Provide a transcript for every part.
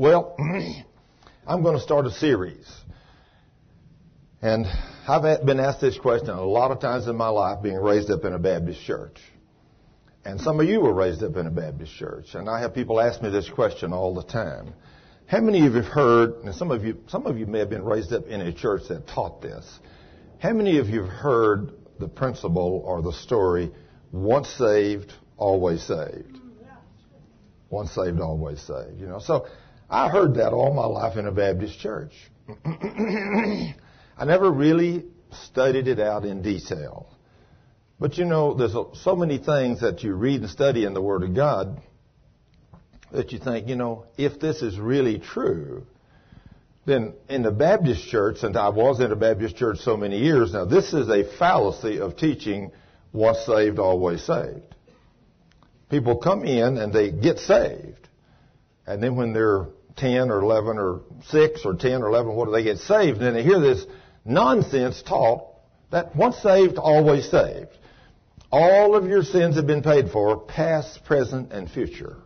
Well, I'm going to start a series. And I've been asked this question a lot of times in my life being raised up in a Baptist church. And some of you were raised up in a Baptist church. And I have people ask me this question all the time. How many of you have heard, and some of you, some of you may have been raised up in a church that taught this. How many of you have heard the principle or the story, once saved, always saved? Mm, once saved, always saved. You know, so I heard that all my life in a Baptist church. I never really studied it out in detail. But you know, there's so many things that you read and study in the Word of God that you think, you know, if this is really true, then in the Baptist church, and I was in a Baptist church so many years now, this is a fallacy of teaching once saved, always saved. People come in and they get saved. And then when they're 10 or 11 or 6 or 10 or 11, what do they get saved? And then they hear this nonsense taught that once saved, always saved. All of your sins have been paid for, past, present, and future.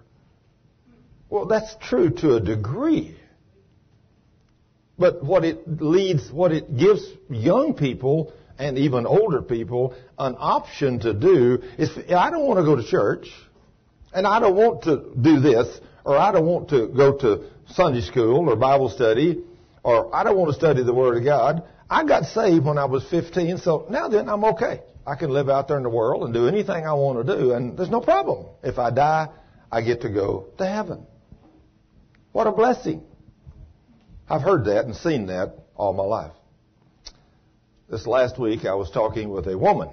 Well, that's true to a degree. But what it leads, what it gives young people and even older people an option to do is, I don't want to go to church, and I don't want to do this, or I don't want to go to Sunday school or Bible study, or I don't want to study the Word of God. I got saved when I was 15, so now then I'm okay. I can live out there in the world and do anything I want to do, and there's no problem. If I die, I get to go to heaven. What a blessing. I've heard that and seen that all my life. This last week I was talking with a woman,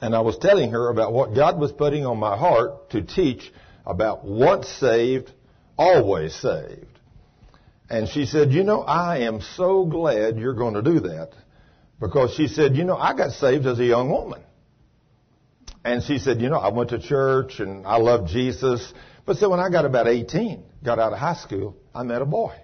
and I was telling her about what God was putting on my heart to teach about once saved, always saved. And she said, You know, I am so glad you're going to do that. Because she said, You know, I got saved as a young woman. And she said, You know, I went to church and I loved Jesus. But so when I got about 18, got out of high school, I met a boy.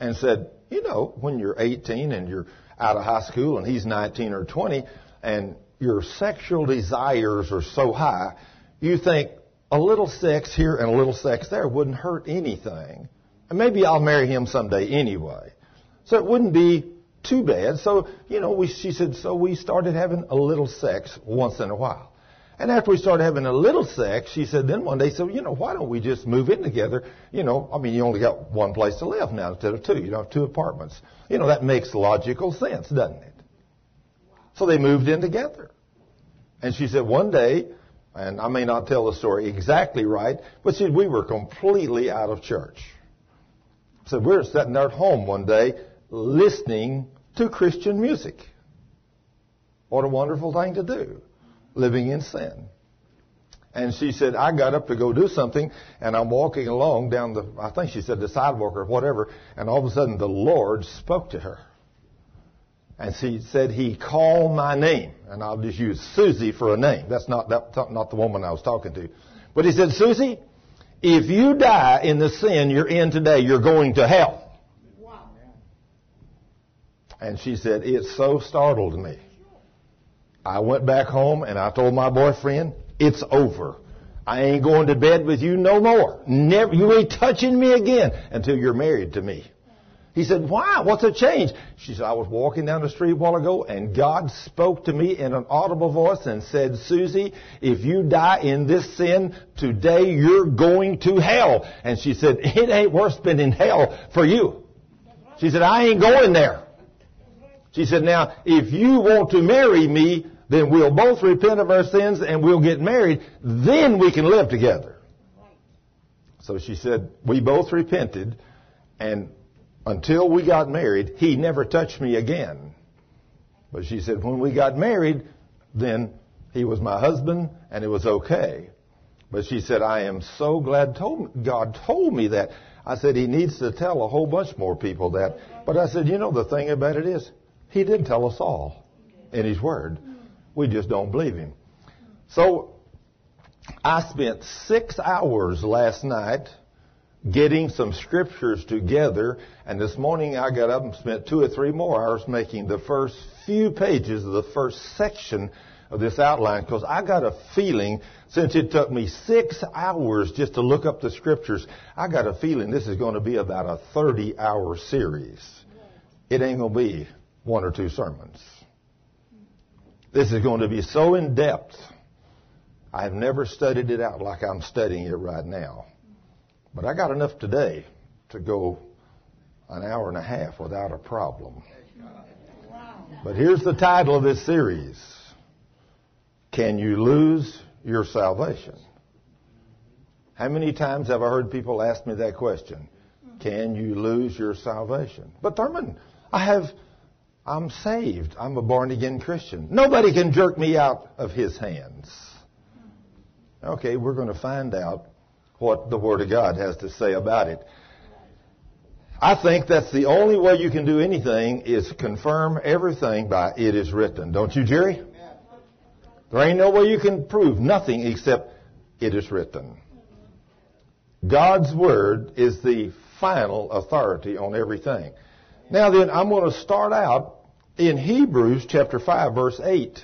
And said, You know, when you're 18 and you're out of high school and he's 19 or 20 and your sexual desires are so high, you think, a little sex here and a little sex there wouldn't hurt anything. And maybe I'll marry him someday anyway. So it wouldn't be too bad. So, you know, we, she said, so we started having a little sex once in a while. And after we started having a little sex, she said, then one day, so, you know, why don't we just move in together? You know, I mean, you only got one place to live now instead of two. You don't have two apartments. You know, that makes logical sense, doesn't it? So they moved in together. And she said, one day, and I may not tell the story exactly right, but see, we were completely out of church. So we were sitting there at home one day listening to Christian music. What a wonderful thing to do, living in sin. And she said, I got up to go do something, and I'm walking along down the, I think she said the sidewalk or whatever, and all of a sudden the Lord spoke to her. And she said, He called my name. And I'll just use Susie for a name. That's not, that's not the woman I was talking to. But he said, Susie, if you die in the sin you're in today, you're going to hell. Wow. And she said, it so startled me. I went back home and I told my boyfriend, it's over. I ain't going to bed with you no more. Never, you ain't touching me again until you're married to me. He said, why? What's a change? She said, I was walking down the street a while ago and God spoke to me in an audible voice and said, Susie, if you die in this sin today, you're going to hell. And she said, it ain't worse than in hell for you. She said, I ain't going there. She said, now, if you want to marry me, then we'll both repent of our sins and we'll get married. Then we can live together. So she said, we both repented and until we got married, he never touched me again. But she said, when we got married, then he was my husband and it was okay. But she said, I am so glad told, God told me that. I said, he needs to tell a whole bunch more people that. But I said, you know, the thing about it is, he did tell us all in his word. We just don't believe him. So I spent six hours last night getting some scriptures together. And this morning I got up and spent two or three more hours making the first few pages of the first section of this outline because I got a feeling, since it took me six hours just to look up the scriptures, I got a feeling this is going to be about a 30 hour series. It ain't going to be one or two sermons. This is going to be so in depth. I've never studied it out like I'm studying it right now. But I got enough today to go an hour and a half without a problem. But here's the title of this series Can you lose your salvation? How many times have I heard people ask me that question? Can you lose your salvation? But Thurman, I have, I'm saved. I'm a born again Christian. Nobody can jerk me out of his hands. Okay, we're going to find out what the Word of God has to say about it. I think that's the only way you can do anything is confirm everything by it is written. Don't you, Jerry? There ain't no way you can prove nothing except it is written. God's Word is the final authority on everything. Now then, I'm going to start out in Hebrews chapter 5 verse 8.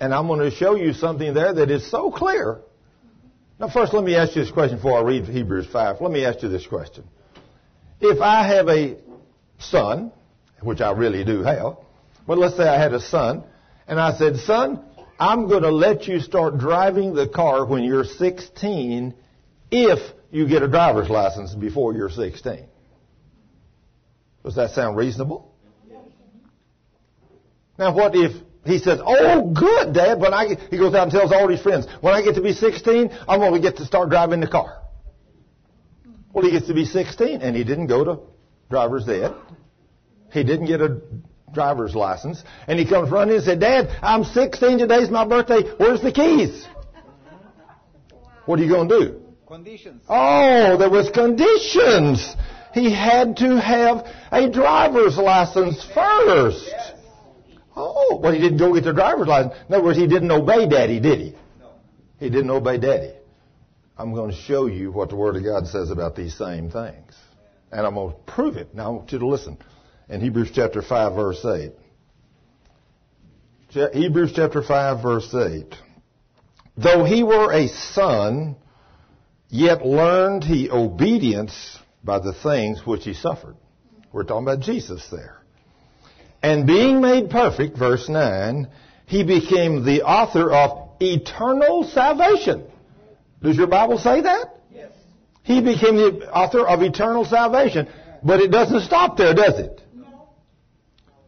And I'm going to show you something there that is so clear. Now first let me ask you this question before I read Hebrews 5. Let me ask you this question. If I have a son, which I really do have, but let's say I had a son, and I said, son, I'm going to let you start driving the car when you're 16 if you get a driver's license before you're 16. Does that sound reasonable? Now what if he says, oh good dad, when I, he goes out and tells all his friends, when I get to be 16, I'm going to get to start driving the car. Well, he gets to be 16 and he didn't go to driver's ed. He didn't get a driver's license. And he comes running and said, Dad, I'm 16. Today's my birthday. Where's the keys? What are you going to do? Conditions. Oh, there was conditions. He had to have a driver's license first. Oh, well, he didn't go get the driver's license. In other words, he didn't obey Daddy, did he? No. He didn't obey Daddy. I'm going to show you what the Word of God says about these same things. And I'm going to prove it. Now I want you to listen. In Hebrews chapter 5 verse 8. Hebrews chapter 5 verse 8. Though he were a son, yet learned he obedience by the things which he suffered. We're talking about Jesus there. And being made perfect, verse 9, he became the author of eternal salvation does your Bible say that? Yes. He became the author of eternal salvation. But it doesn't stop there, does it? No.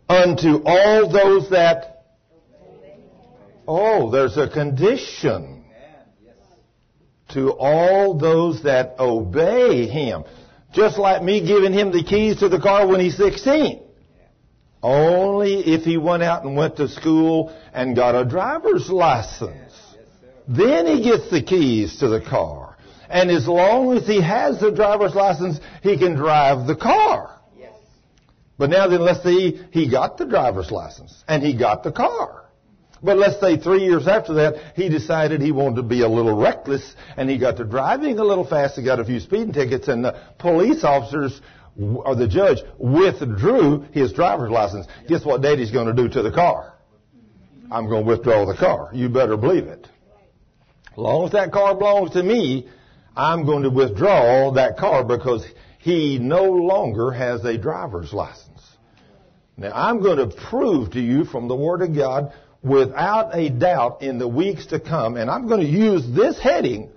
Unto all those that. Oh, there's a condition. To all those that obey him. Just like me giving him the keys to the car when he's 16. Only if he went out and went to school and got a driver's license. Then he gets the keys to the car. And as long as he has the driver's license, he can drive the car. But now then, let's say he got the driver's license and he got the car. But let's say three years after that, he decided he wanted to be a little reckless and he got to driving a little fast and got a few speeding tickets and the police officers or the judge withdrew his driver's license. Guess what daddy's going to do to the car? I'm going to withdraw the car. You better believe it. As long as that car belongs to me, I'm going to withdraw that car because he no longer has a driver's license. Now, I'm going to prove to you from the Word of God without a doubt in the weeks to come, and I'm going to use this heading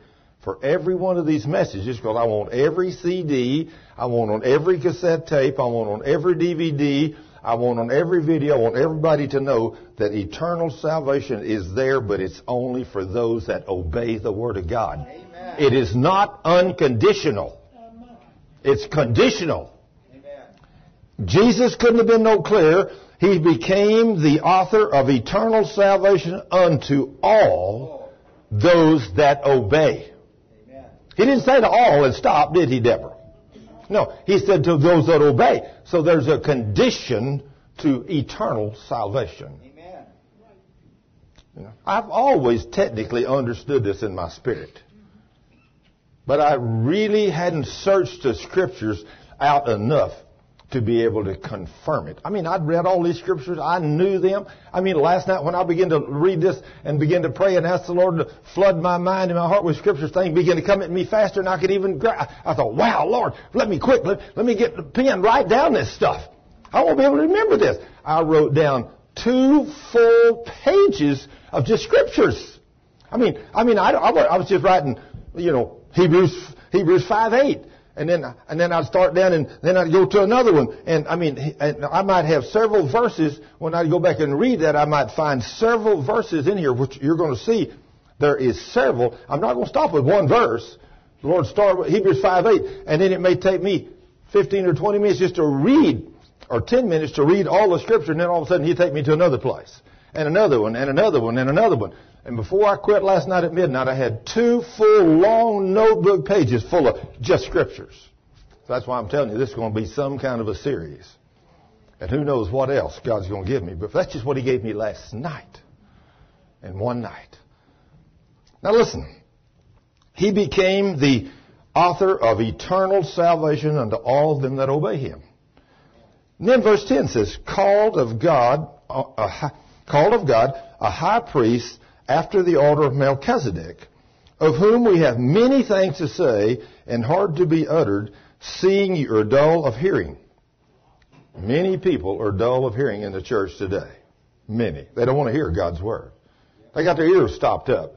for every one of these messages because I want every CD, I want on every cassette tape, I want on every DVD, I want on every video, I want everybody to know that eternal salvation is there, but it's only for those that obey the Word of God. Amen. It is not unconditional. It's conditional. Amen. Jesus couldn't have been no clearer. He became the author of eternal salvation unto all those that obey. He didn't say to all and stop, did he, Deborah? No, he said to those that obey. So there's a condition to eternal salvation. Amen. You know, I've always technically understood this in my spirit. But I really hadn't searched the scriptures out enough. To be able to confirm it. I mean, I'd read all these scriptures. I knew them. I mean, last night when I began to read this and begin to pray and ask the Lord to flood my mind and my heart with scriptures, things began to come at me faster than I could even grab. I thought, wow, Lord, let me quick, let, let me get the pen, write down this stuff. I won't be able to remember this. I wrote down two full pages of just scriptures. I mean, I mean, I, I was just writing, you know, Hebrews, Hebrews 5, 8 and then and then I'd start down and then I'd go to another one. And I mean, and I might have several verses when I go back and read that. I might find several verses in here, which you're going to see. There is several. I'm not going to stop with one verse. The Lord started with Hebrews 5, 8, and then it may take me 15 or 20 minutes just to read, or 10 minutes to read all the scripture, and then all of a sudden He'll take me to another place, and another one, and another one, and another one. And before I quit last night at midnight, I had two full long notebook pages full of just scriptures. So that's why I'm telling you, this is going to be some kind of a series. And who knows what else God's going to give me. But that's just what He gave me last night. And one night. Now listen. He became the author of eternal salvation unto all them that obey Him. And then verse 10 says, called of God, uh, called of God, a high priest after the order of Melchizedek, of whom we have many things to say and hard to be uttered, seeing you are dull of hearing. Many people are dull of hearing in the church today. Many. They don't want to hear God's word. They got their ears stopped up.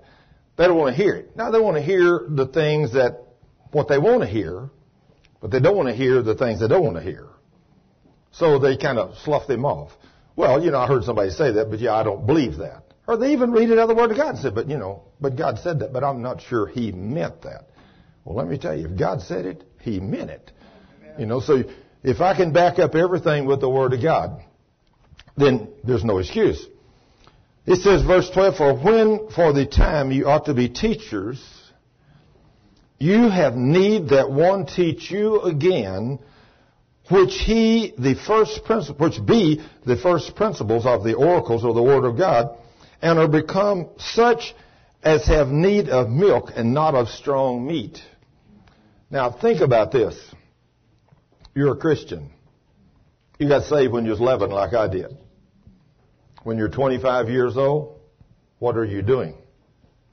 They don't want to hear it. Now they want to hear the things that, what they want to hear, but they don't want to hear the things they don't want to hear. So they kind of slough them off. Well, you know, I heard somebody say that, but yeah, I don't believe that. Or they even read the Word of God and say, but you know, but God said that, but I'm not sure He meant that. Well, let me tell you, if God said it, He meant it. You know, so if I can back up everything with the Word of God, then there's no excuse. It says, verse 12, for when for the time you ought to be teachers, you have need that one teach you again, which he, the first principle, which be the first principles of the oracles of the Word of God, and are become such as have need of milk and not of strong meat. Now think about this. You're a Christian. You got saved when you was 11 like I did. When you're 25 years old, what are you doing?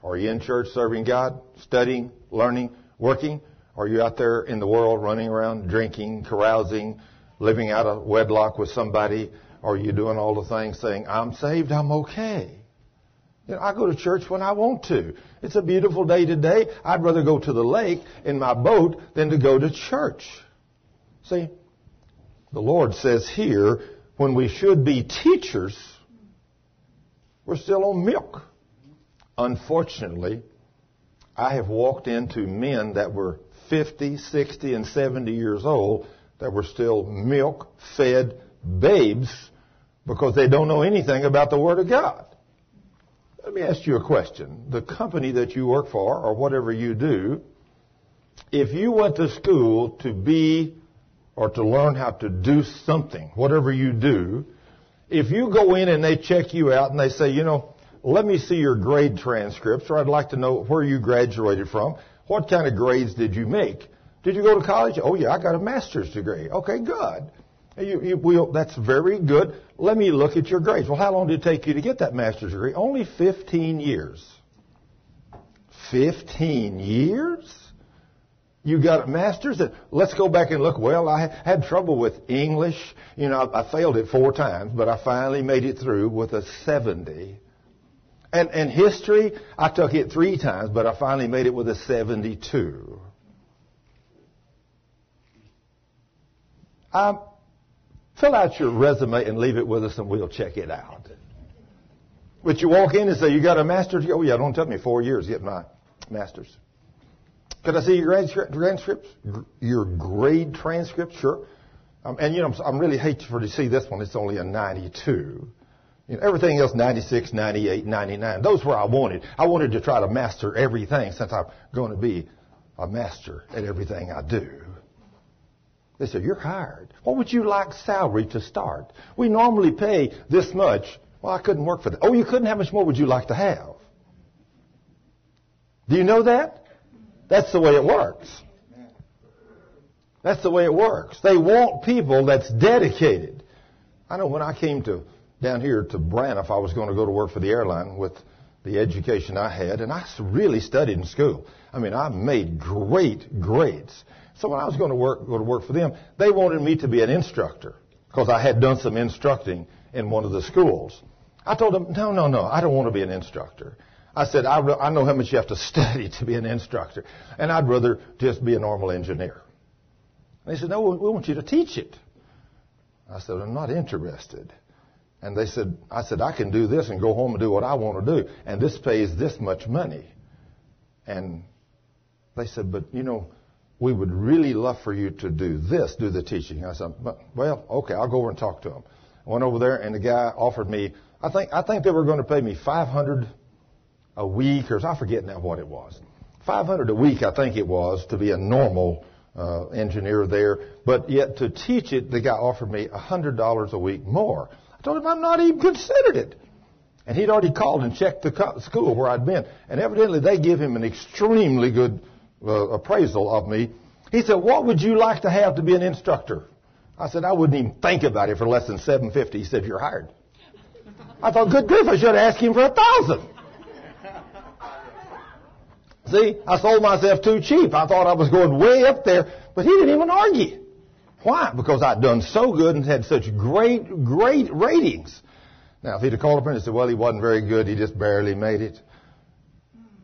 Are you in church serving God, studying, learning, working? Are you out there in the world running around drinking, carousing, living out of wedlock with somebody? Are you doing all the things saying, I'm saved, I'm okay? You know, I go to church when I want to. It's a beautiful day today. I'd rather go to the lake in my boat than to go to church. See, the Lord says here, when we should be teachers, we're still on milk. Unfortunately, I have walked into men that were 50, 60, and 70 years old that were still milk fed babes because they don't know anything about the Word of God. Let me ask you a question. The company that you work for, or whatever you do, if you went to school to be or to learn how to do something, whatever you do, if you go in and they check you out and they say, you know, let me see your grade transcripts, or I'd like to know where you graduated from, what kind of grades did you make? Did you go to college? Oh yeah, I got a master's degree. Okay, good. You, you, will, that's very good. Let me look at your grades. Well, how long did it take you to get that master's degree? Only 15 years. 15 years? You got a master's? And let's go back and look. Well, I had trouble with English. You know, I failed it four times, but I finally made it through with a 70. And, and history, I took it three times, but I finally made it with a 72. Um, Fill out your resume and leave it with us and we'll check it out. But you walk in and say, you got a master's? Oh yeah, don't tell me four years get my master's. Could I see your transcripts? Your grade transcript? Sure. Um, and you know, I'm really hate for to see this one. It's only a 92. You know, everything else 96, 98, 99. Those were I wanted. I wanted to try to master everything since I'm going to be a master at everything I do. They said, you're hired. What would you like salary to start? We normally pay this much. Well, I couldn't work for that. Oh, you couldn't? How much more would you like to have? Do you know that? That's the way it works. That's the way it works. They want people that's dedicated. I know when I came to down here to Braniff, I was going to go to work for the airline with the education I had, and I really studied in school. I mean, I made great grades. So when I was going to work, go to work for them, they wanted me to be an instructor because I had done some instructing in one of the schools. I told them, no, no, no, I don't want to be an instructor. I said, I, re- I know how much you have to study to be an instructor, and I'd rather just be a normal engineer. And they said, no, we want you to teach it. I said, I'm not interested. And they said, I said, I can do this and go home and do what I want to do. And this pays this much money. And they said, but you know, we would really love for you to do this, do the teaching. I said, well, okay, I'll go over and talk to them. I went over there and the guy offered me, I think, I think they were going to pay me 500 a week or I forget now what it was. 500 a week, I think it was, to be a normal uh, engineer there. But yet to teach it, the guy offered me $100 a week more. I told him I'm not even considered it. And he'd already called and checked the school where I'd been. And evidently they give him an extremely good uh, appraisal of me. He said, what would you like to have to be an instructor? I said, I wouldn't even think about it for less than 750. He said, you're hired. I thought, good grief, I should have asked him for a thousand. See, I sold myself too cheap. I thought I was going way up there, but he didn't even argue. Why? Because I'd done so good and had such great, great ratings. Now, if he'd have called up and said, well, he wasn't very good, he just barely made it.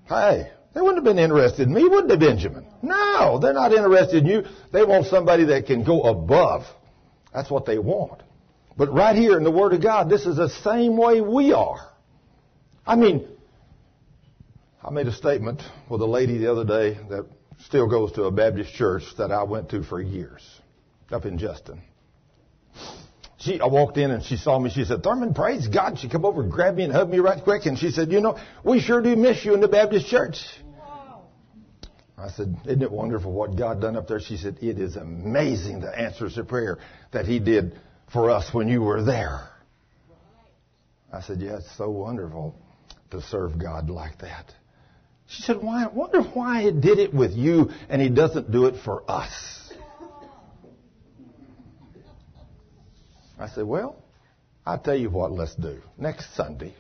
Hey, they wouldn't have been interested in me, wouldn't they, Benjamin? No, they're not interested in you. They want somebody that can go above. That's what they want. But right here in the Word of God, this is the same way we are. I mean, I made a statement with a lady the other day that still goes to a Baptist church that I went to for years up in Justin. She, I walked in and she saw me. She said, Thurman, praise God. She come over and grabbed me and hugged me right quick. And she said, you know, we sure do miss you in the Baptist church. I said, isn't it wonderful what God done up there? She said, it is amazing the answers to prayer that he did for us when you were there. I said, yeah, it's so wonderful to serve God like that. She said, why, I wonder why he did it with you and he doesn't do it for us. I said, well, I'll tell you what let's do. Next Sunday,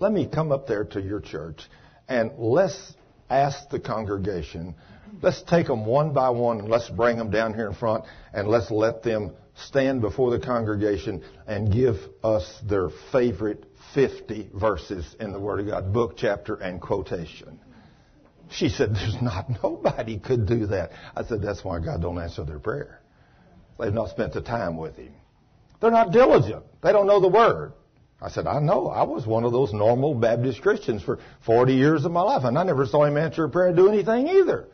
let me come up there to your church and let's ask the congregation, let's take them one by one and let's bring them down here in front and let's let them stand before the congregation and give us their favorite 50 verses in the Word of God, book, chapter, and quotation. She said, there's not, nobody could do that. I said, that's why God don't answer their prayer. They've not spent the time with Him. They're not diligent. They don't know the Word. I said, I know. I was one of those normal Baptist Christians for 40 years of my life, and I never saw him answer a prayer and do anything either.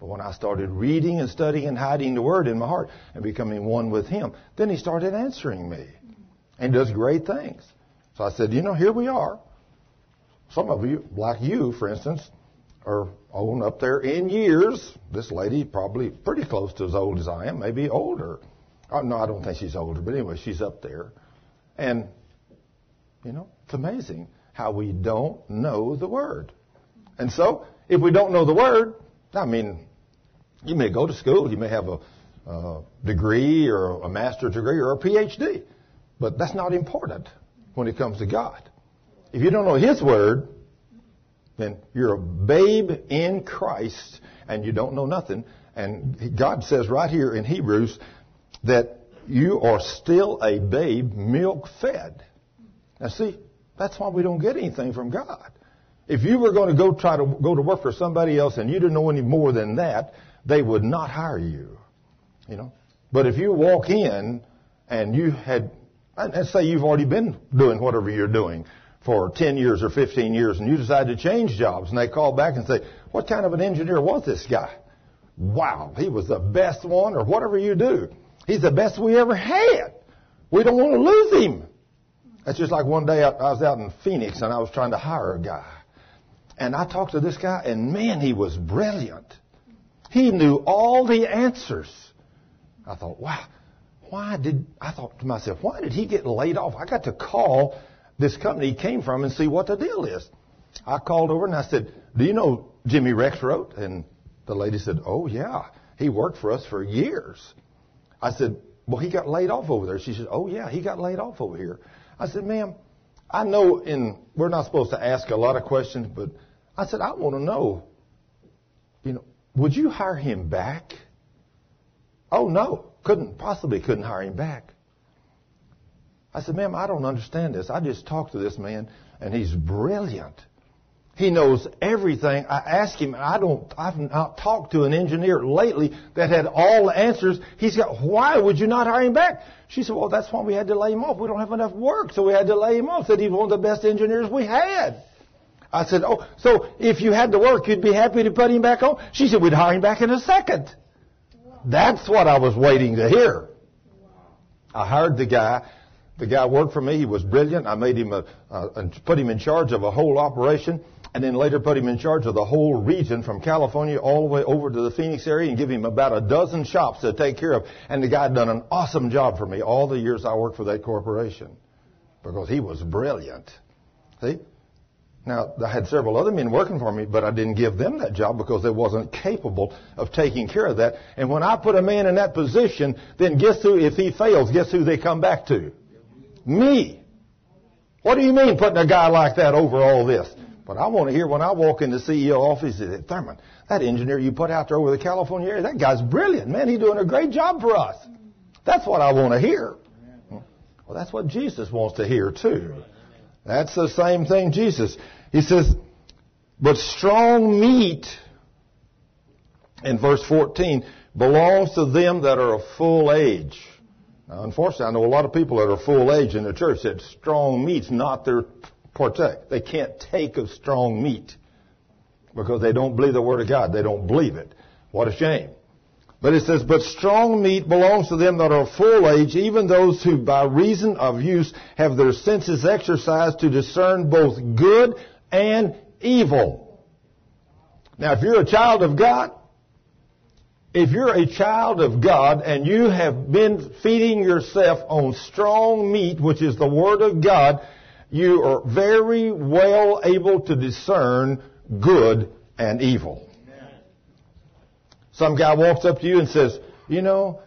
But when I started reading and studying and hiding the Word in my heart and becoming one with Him, then He started answering me and does great things. So I said, you know, here we are. Some of you, like you, for instance, are old up there in years. This lady probably pretty close to as old as I am, maybe older. Oh, no, I don't think she's older, but anyway, she's up there. And, you know, it's amazing how we don't know the Word. And so, if we don't know the Word, I mean, you may go to school, you may have a, a degree or a master's degree or a PhD, but that's not important when it comes to God. If you don't know His Word, then you're a babe in Christ and you don't know nothing. And God says right here in Hebrews that you are still a babe, milk fed. Now see, that's why we don't get anything from God. If you were going to go try to go to work for somebody else and you didn't know any more than that, they would not hire you. You know? But if you walk in and you had and say you've already been doing whatever you're doing for 10 years or 15 years and you decide to change jobs and they call back and say, what kind of an engineer was this guy? Wow, he was the best one or whatever you do. He's the best we ever had. We don't want to lose him. That's just like one day I was out in Phoenix and I was trying to hire a guy. And I talked to this guy and man, he was brilliant. He knew all the answers. I thought, wow, why did, I thought to myself, why did he get laid off? I got to call this company he came from and see what the deal is. I called over and I said, do you know Jimmy Rexroth? And the lady said, oh yeah. he worked for us for years. I said, well, he got laid off over there. She said, oh yeah, he got laid off over here. I said, ma'am, I know in, we're not supposed to ask a lot of questions, but I said, I want to know, you know, would you hire him back? Oh no, couldn't, possibly couldn't hire him back. I said, ma'am, I don't understand this. I just talked to this man and he's brilliant. He knows everything. I asked him, I don't, I've not talked to an engineer lately that had all the answers. He's got, why would you not hire him back? She said, well, that's why we had to lay him off. We don't have enough work, so we had to lay him off. Said he's one of the best engineers we had. I said, oh, so if you had the work, you'd be happy to put him back on? She said, we'd hire him back in a second. That's what I was waiting to hear. I hired the guy. The guy worked for me. He was brilliant. I made him a, put him in charge of a whole operation and then later put him in charge of the whole region from California all the way over to the Phoenix area and give him about a dozen shops to take care of. And the guy done an awesome job for me all the years I worked for that corporation because he was brilliant. See? Now, I had several other men working for me, but I didn't give them that job because they wasn't capable of taking care of that. And when I put a man in that position, then guess who, if he fails, guess who they come back to? Me. What do you mean putting a guy like that over all this? But I want to hear when I walk in the CEO office, said, Thurman, that engineer you put out there over the California area, that guy's brilliant, man. He's doing a great job for us. That's what I want to hear. Well, that's what Jesus wants to hear too. That's the same thing Jesus. He says, but strong meat, in verse 14, belongs to them that are of full age. Now, unfortunately, I know a lot of people that are full age in the church that strong meat's not their partake. They can't take of strong meat because they don't believe the Word of God. They don't believe it. What a shame. But it says, but strong meat belongs to them that are full age, even those who by reason of use have their senses exercised to discern both good and evil. Now, if you're a child of God, if you're a child of God and you have been feeding yourself on strong meat, which is the Word of God, you are very well able to discern good and evil. Some guy walks up to you and says, you know,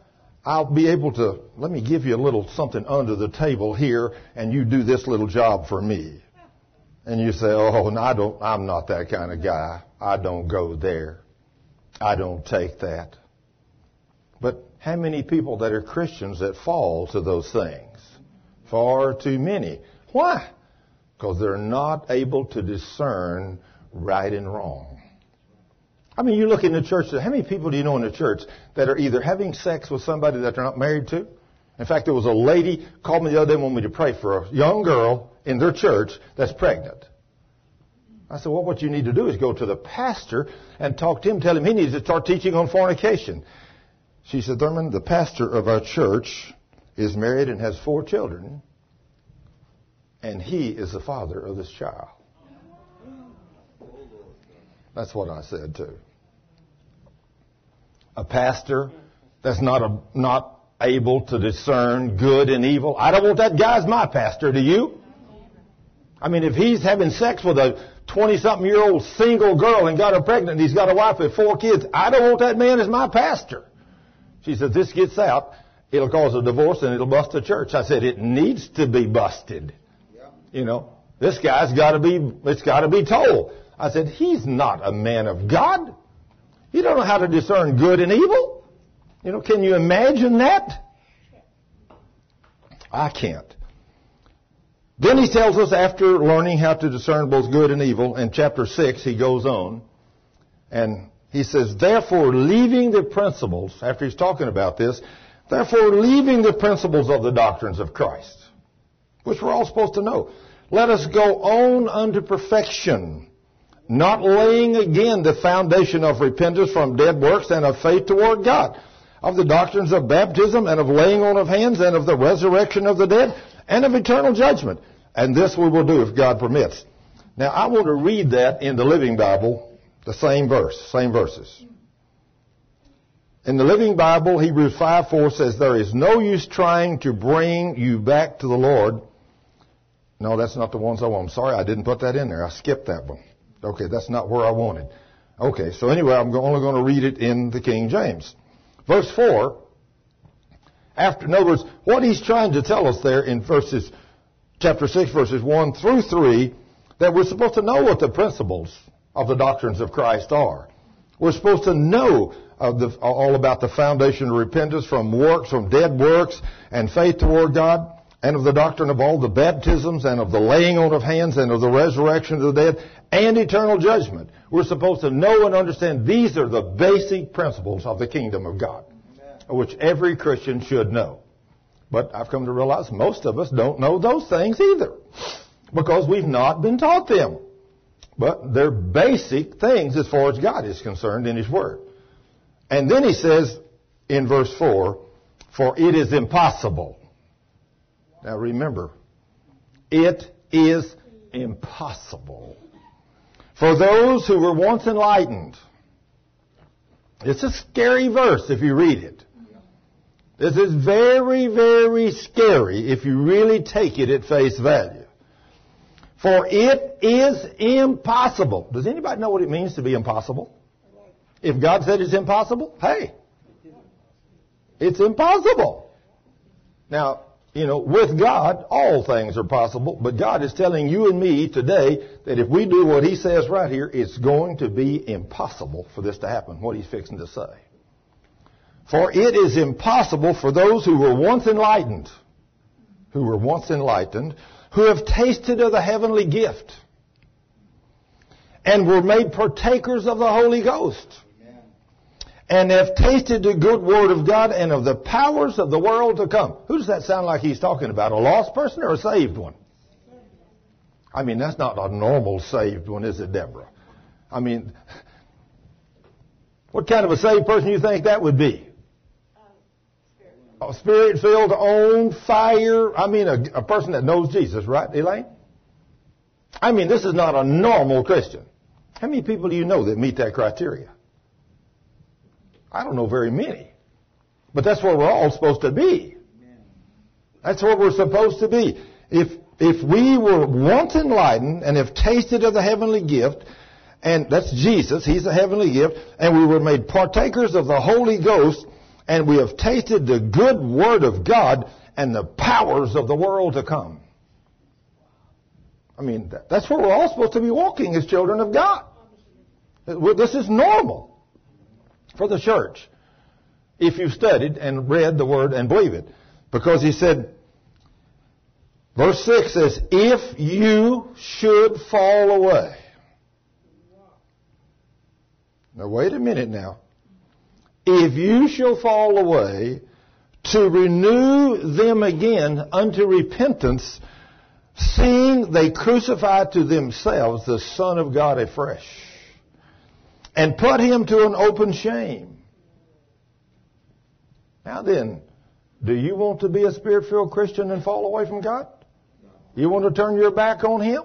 I'll be able to, let me give you a little something under the table here and you do this little job for me. And you say, oh, no, I don't, I'm not that kind of guy. I don't go there. I don't take that. But how many people that are Christians that fall to those things? Far too many. Why? Because they're not able to discern right and wrong. I mean, you look in the church, how many people do you know in the church that are either having sex with somebody that they're not married to? In fact, there was a lady called me the other day and wanted me to pray for a young girl in their church that's pregnant. I said, well, what you need to do is go to the pastor and talk to him, tell him he needs to start teaching on fornication. She said, Thurman, the pastor of our church is married and has four children and he is the father of this child. That's what I said too. A pastor that's not a, not able to discern good and evil. I don't want that guy as my pastor, do you? I mean, if he's having sex with a 20 something year old single girl and got her pregnant and he's got a wife with four kids, I don't want that man as my pastor. She said, this gets out, it'll cause a divorce and it'll bust the church. I said, it needs to be busted. You know, this guy's got to be, it's got to be told. I said, he's not a man of God. You don't know how to discern good and evil. You know, can you imagine that? I can't. Then he tells us after learning how to discern both good and evil, in chapter 6, he goes on, and he says, therefore leaving the principles, after he's talking about this, therefore leaving the principles of the doctrines of Christ which we're all supposed to know. Let us go on unto perfection, not laying again the foundation of repentance from dead works and of faith toward God, of the doctrines of baptism and of laying on of hands and of the resurrection of the dead and of eternal judgment. And this we will do if God permits. Now I want to read that in the Living Bible, the same verse, same verses. In the Living Bible, Hebrews 5 4 says, There is no use trying to bring you back to the Lord no, that's not the ones I want. I'm sorry, I didn't put that in there. I skipped that one. Okay, that's not where I wanted. Okay, so anyway, I'm only going to read it in the King James. verse 4, after, in other words, what he's trying to tell us there in verses, chapter 6, verses 1 through 3, that we're supposed to know what the principles of the doctrines of Christ are. We're supposed to know the, all about the foundation of repentance from works, from dead works, and faith toward God, and of the doctrine of all the baptisms, and of the laying on of hands, and of the resurrection of the dead, and eternal judgment. We're supposed to know and understand these are the basic principles of the kingdom of God, Amen. which every Christian should know. But I've come to realize most of us don't know those things either, because we've not been taught them. But they're basic things as far as God is concerned in His Word. And then he says in verse 4, for it is impossible. Now remember, it is impossible for those who were once enlightened. It's a scary verse if you read it. This is very, very scary if you really take it at face value. For it is impossible. Does anybody know what it means to be impossible? If God said it's impossible, hey, it's impossible. Now, you know, with God, all things are possible, but God is telling you and me today that if we do what He says right here, it's going to be impossible for this to happen, what He's fixing to say. For it is impossible for those who were once enlightened, who were once enlightened, who have tasted of the heavenly gift, and were made partakers of the Holy Ghost and have tasted the good word of God and of the powers of the world to come. Who does that sound like he's talking about? A lost person or a saved one? I mean, that's not a normal saved one, is it, Deborah? I mean, what kind of a saved person do you think that would be? A spirit filled, on fire. I mean, a, a person that knows Jesus, right, Elaine? I mean, this is not a normal Christian. How many people do you know that meet that criteria? I don't know very many. But that's where we're all supposed to be. That's where we're supposed to be. If, if we were once enlightened and have tasted of the heavenly gift, and that's Jesus, He's a heavenly gift, and we were made partakers of the Holy Ghost, and we have tasted the good Word of God and the powers of the world to come. I mean, that's where we're all supposed to be walking as children of God. This is normal for the church if you've studied and read the word and believe it. Because he said, verse 6 says, if you should fall away. Now wait a minute now. If you shall fall away, to renew them again unto repentance, seeing they crucify to themselves the Son of God afresh and put him to an open shame. Now then, do you want to be a spirit filled Christian and fall away from God? You want to turn your back on Him?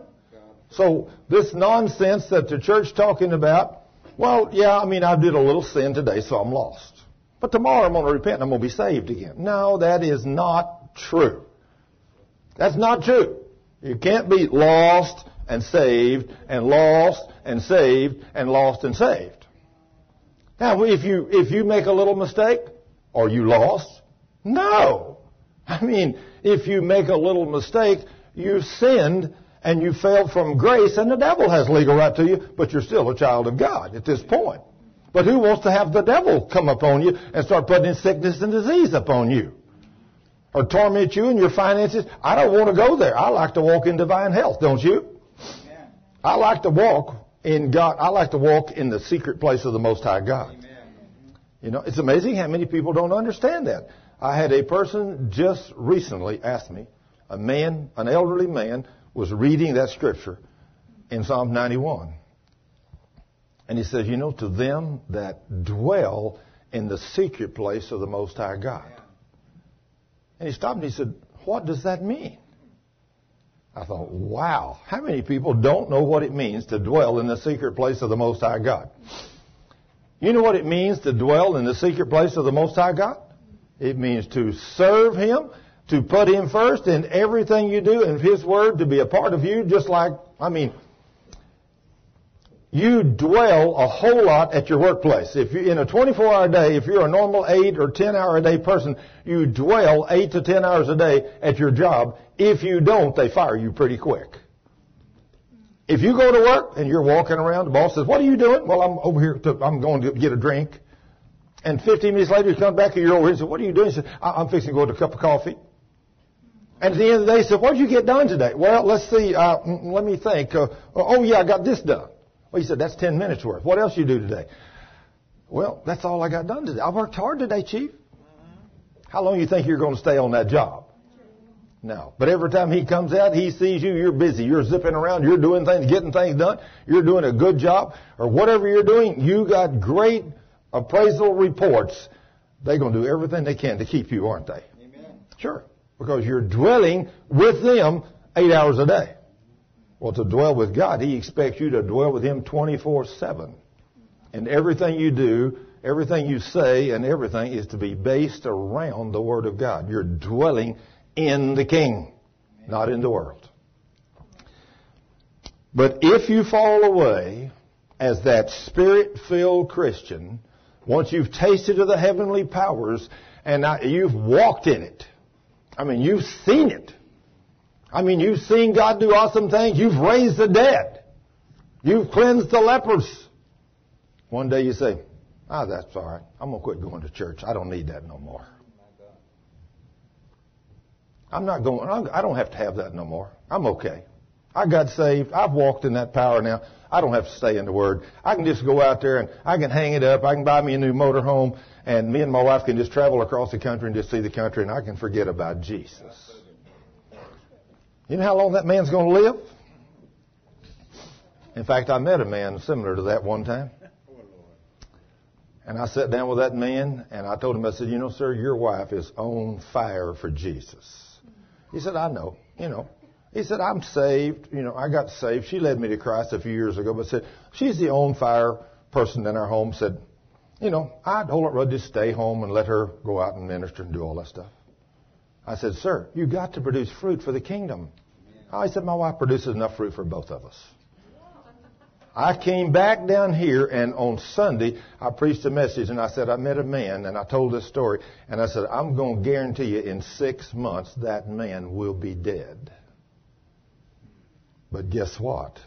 So this nonsense that the church talking about, well, yeah, I mean, I did a little sin today, so I'm lost. But tomorrow I'm going to repent and I'm going to be saved again. No, that is not true. That's not true. You can't be lost and saved and lost and saved and lost and saved. Now, if you, if you make a little mistake, are you lost? No. I mean, if you make a little mistake, you've sinned and you failed from grace and the devil has legal right to you, but you're still a child of God at this point. But who wants to have the devil come upon you and start putting sickness and disease upon you? Or torment you and your finances? I don't want to go there. I like to walk in divine health, don't you? I like to walk in God. I like to walk in the secret place of the Most High God. Amen. You know, it's amazing how many people don't understand that. I had a person just recently ask me, a man, an elderly man, was reading that scripture in Psalm 91. And he says, you know, to them that dwell in the secret place of the Most High God. And he stopped and he said, what does that mean? I thought, wow, how many people don't know what it means to dwell in the secret place of the Most High God? You know what it means to dwell in the secret place of the Most High God? It means to serve Him, to put Him first in everything you do, and His Word to be a part of you, just like, I mean, you dwell a whole lot at your workplace. If you in a 24-hour day, if you're a normal 8 or 10-hour a day person, you dwell 8 to 10 hours a day at your job. If you don't, they fire you pretty quick. If you go to work and you're walking around, the boss says, "What are you doing?" Well, I'm over here. To, I'm going to get a drink. And 15 minutes later, you come back and you're over here and say, "What are you doing?" He said, "I'm fixing to go to a cup of coffee." And at the end of the day, he said, "What did you get done today?" Well, let's see. Uh, let me think. Uh, oh yeah, I got this done. Well, he said, "That's 10 minutes worth." What else you do today? Well, that's all I got done today. I worked hard today, Chief. How long you think you're going to stay on that job? No. But every time he comes out, he sees you, you're busy. You're zipping around, you're doing things, getting things done, you're doing a good job, or whatever you're doing, you got great appraisal reports. They're going to do everything they can to keep you, aren't they? Amen. Sure. Because you're dwelling with them eight hours a day. Well, to dwell with God, He expects you to dwell with Him 24-7. And everything you do, everything you say, and everything is to be based around the Word of God. You're dwelling in the King, not in the world. But if you fall away as that spirit-filled Christian, once you've tasted of the heavenly powers and you've walked in it, I mean, you've seen it. I mean, you've seen God do awesome things. You've raised the dead. You've cleansed the lepers. One day you say, ah, that's all right. I'm going to quit going to church. I don't need that no more. I'm not going, I don't have to have that no more. I'm okay. I got saved. I've walked in that power now. I don't have to stay in the Word. I can just go out there and I can hang it up. I can buy me a new motorhome and me and my wife can just travel across the country and just see the country and I can forget about Jesus. You know how long that man's going to live? In fact, I met a man similar to that one time. And I sat down with that man and I told him, I said, you know, sir, your wife is on fire for Jesus. He said, I know, you know. He said, I'm saved. You know, I got saved. She led me to Christ a few years ago, but said, she's the on fire person in our home. Said, you know, I'd hold it, rather just stay home and let her go out and minister and do all that stuff. I said, sir, you got to produce fruit for the kingdom. I said, my wife produces enough fruit for both of us. I came back down here and on Sunday I preached a message and I said I met a man and I told this story and I said I'm going to guarantee you in six months that man will be dead. But guess what?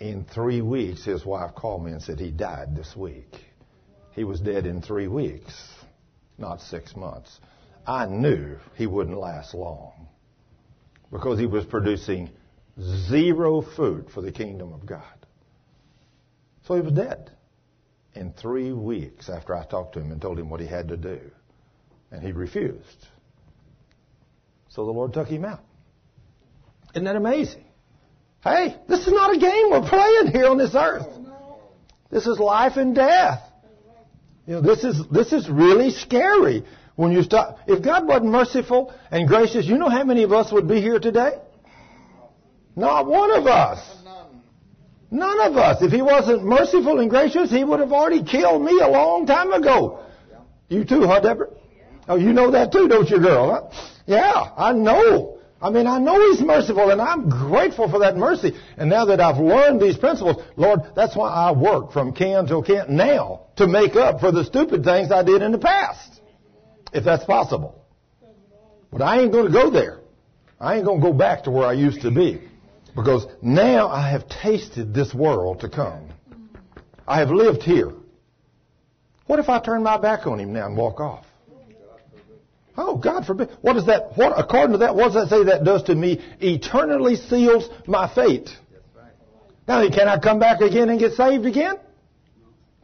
In three weeks his wife called me and said he died this week. He was dead in three weeks, not six months. I knew he wouldn't last long because he was producing zero food for the kingdom of God. So he was dead in three weeks after I talked to him and told him what he had to do. And he refused. So the Lord took him out. Isn't that amazing? Hey, this is not a game we're playing here on this earth. This is life and death. You know, this is, this is really scary when you stop. If God wasn't merciful and gracious, you know how many of us would be here today? Not one of us. None of us. If he wasn't merciful and gracious, he would have already killed me a long time ago. You too, huh, Deborah? Oh, you know that too, don't you, girl? Huh? Yeah, I know. I mean, I know He's merciful, and I'm grateful for that mercy. And now that I've learned these principles, Lord, that's why I work from can till can now to make up for the stupid things I did in the past, if that's possible. But I ain't going to go there. I ain't going to go back to where I used to be. Because now I have tasted this world to come. I have lived here. What if I turn my back on him now and walk off? Oh, God forbid. What is that? What, according to that, what does that say that does to me? Eternally seals my fate. Now, can I come back again and get saved again?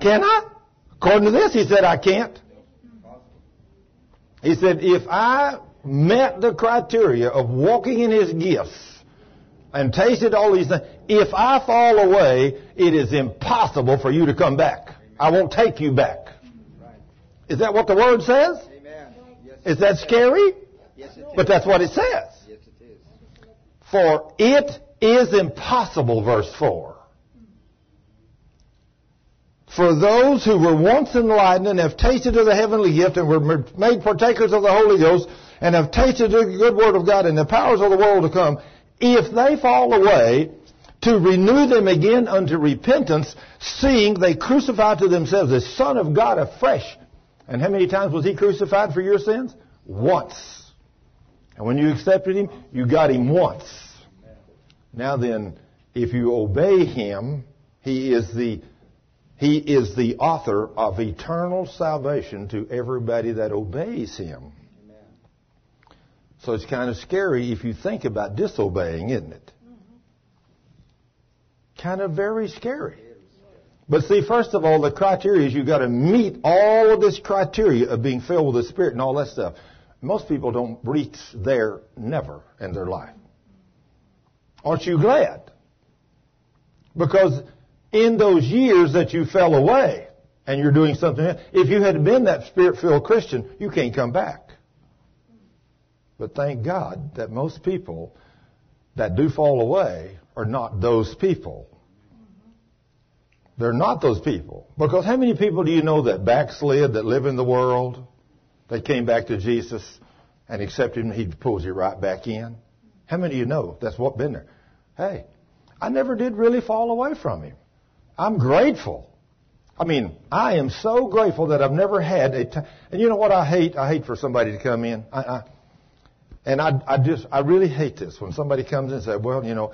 Can I? According to this, he said I can't. He said, if I met the criteria of walking in his gifts, and tasted all these things. If I fall away, it is impossible for you to come back. I won't take you back. Is that what the word says? Amen. Yes, Is that scary? yes, it is. But that's what it says. Yes, it is. For it is impossible, verse 4. For those who were once enlightened and have tasted of the heavenly gift and were made partakers of the Holy Ghost and have tasted the good word of God and the powers of the world to come, if they fall away, to renew them again unto repentance, seeing they crucify to themselves the Son of God afresh. And how many times was he crucified for your sins? Once. And when you accepted him, you got him once. Now then, if you obey him, he is the he is the author of eternal salvation to everybody that obeys him. Amen. So it's kind of scary if you think about disobeying, isn't it? Kind of very scary. But see, first of all, the criteria is you've got to meet all of this criteria of being filled with the Spirit and all that stuff. Most people don't reach there never in their life. Aren't you glad? Because in those years that you fell away and you're doing something, if you had been that spirit-filled Christian, you can't come back. But thank God that most people that do fall away are not those people. They're not those people. Because how many people do you know that backslid, that live in the world, that came back to Jesus and accepted him, he pulls you right back in? How many of you know that's what been there? Hey, I never did really fall away from him. I'm grateful. I mean, I am so grateful that I've never had a. And you know what I hate? I hate for somebody to come in. I, I, and I, I just, I really hate this when somebody comes in and says, well, you know,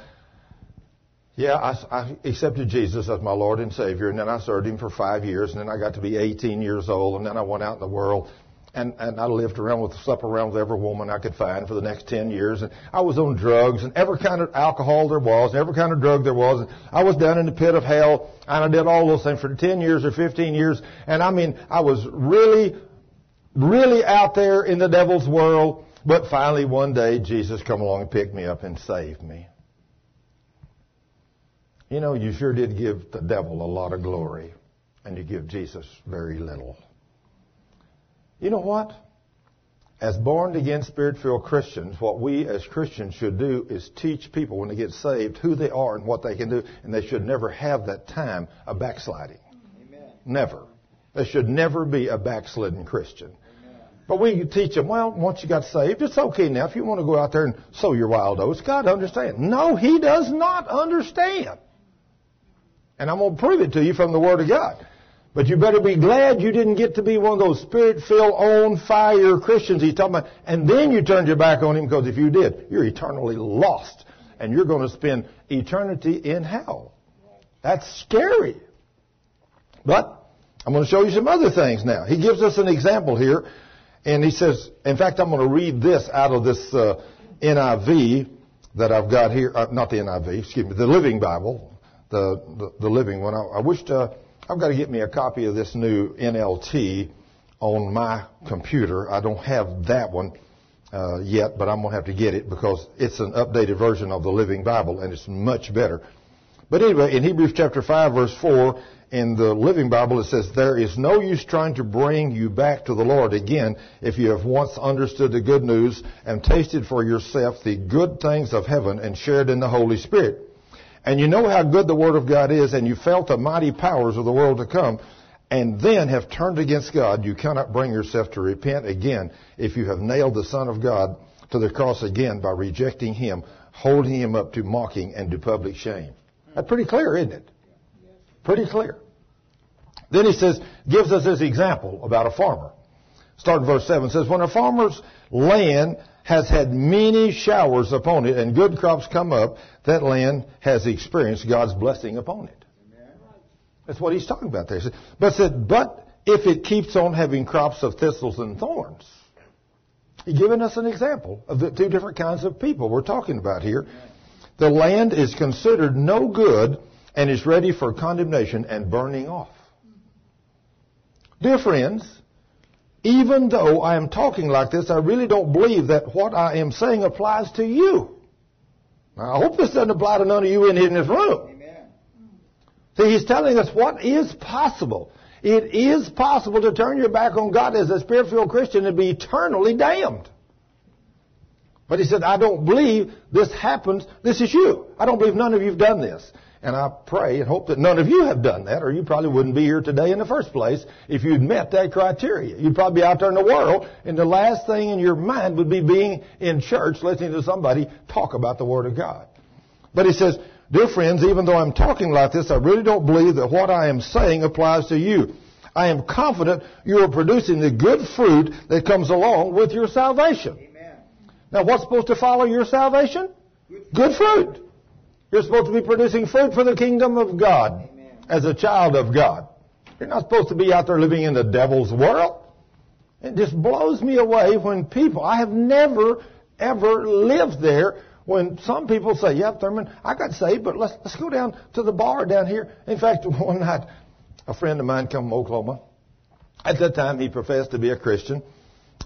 yeah, I, I accepted Jesus as my Lord and Savior, and then I served Him for five years, and then I got to be 18 years old, and then I went out in the world, and, and I lived around with, slept around with every woman I could find for the next 10 years, and I was on drugs, and every kind of alcohol there was, and every kind of drug there was, and I was down in the pit of hell, and I did all those things for 10 years or 15 years, and I mean, I was really, really out there in the devil's world, but finally one day Jesus come along and picked me up and saved me. You know, you sure did give the devil a lot of glory, and you give Jesus very little. You know what? As born again, spirit filled Christians, what we as Christians should do is teach people when they get saved who they are and what they can do, and they should never have that time of backsliding. Amen. Never. There should never be a backslidden Christian. But we teach them, well, once you got saved, it's okay now. If you want to go out there and sow your wild oats, God understands. No, He does not understand. And I'm going to prove it to you from the Word of God. But you better be glad you didn't get to be one of those spirit-filled, on fire Christians he's talking about. And then you turned your back on him because if you did, you're eternally lost. And you're going to spend eternity in hell. That's scary. But I'm going to show you some other things now. He gives us an example here. And he says, in fact, I'm going to read this out of this uh, NIV that I've got here. Uh, not the NIV, excuse me, the Living Bible the, the, the living one. I, I wished uh, I've got to get me a copy of this new NLT on my computer. I don't have that one uh, yet, but I'm going to have to get it because it's an updated version of the Living Bible and it's much better. But anyway, in Hebrews chapter 5 verse 4, in the Living Bible it says, There is no use trying to bring you back to the Lord again if you have once understood the good news and tasted for yourself the good things of heaven and shared in the Holy Spirit and you know how good the Word of God is, and you felt the mighty powers of the world to come, and then have turned against God, you cannot bring yourself to repent again if you have nailed the Son of God to the cross again by rejecting Him, holding Him up to mocking and to public shame. That's pretty clear, isn't it? Pretty clear. Then he says, gives us this example about a farmer. Start in verse 7. says, When a farmer's land has had many showers upon it and good crops come up, that land has experienced God's blessing upon it. That's what he's talking about there. But said, but if it keeps on having crops of thistles and thorns, he's giving us an example of the two different kinds of people we're talking about here. The land is considered no good and is ready for condemnation and burning off. Dear friends, even though I am talking like this, I really don't believe that what I am saying applies to you. Now, I hope this doesn't apply to none of you in, here in this room. Amen. See, he's telling us what is possible. It is possible to turn your back on God as a spirit-filled Christian and be eternally damned. But he said, I don't believe this happens. This is you. I don't believe none of you have done this. And I pray and hope that none of you have done that, or you probably wouldn't be here today in the first place if you'd met that criteria. You'd probably be out there in the world, and the last thing in your mind would be being in church listening to somebody talk about the Word of God. But he says, Dear friends, even though I'm talking like this, I really don't believe that what I am saying applies to you. I am confident you are producing the good fruit that comes along with your salvation. Amen. Now, what's supposed to follow your salvation? Good fruit. You're supposed to be producing fruit for the kingdom of God Amen. as a child of God. You're not supposed to be out there living in the devil's world. It just blows me away when people, I have never, ever lived there when some people say, yeah, Thurman, I got saved, but let's, let's go down to the bar down here. In fact, one night, a friend of mine come from Oklahoma. At that time, he professed to be a Christian.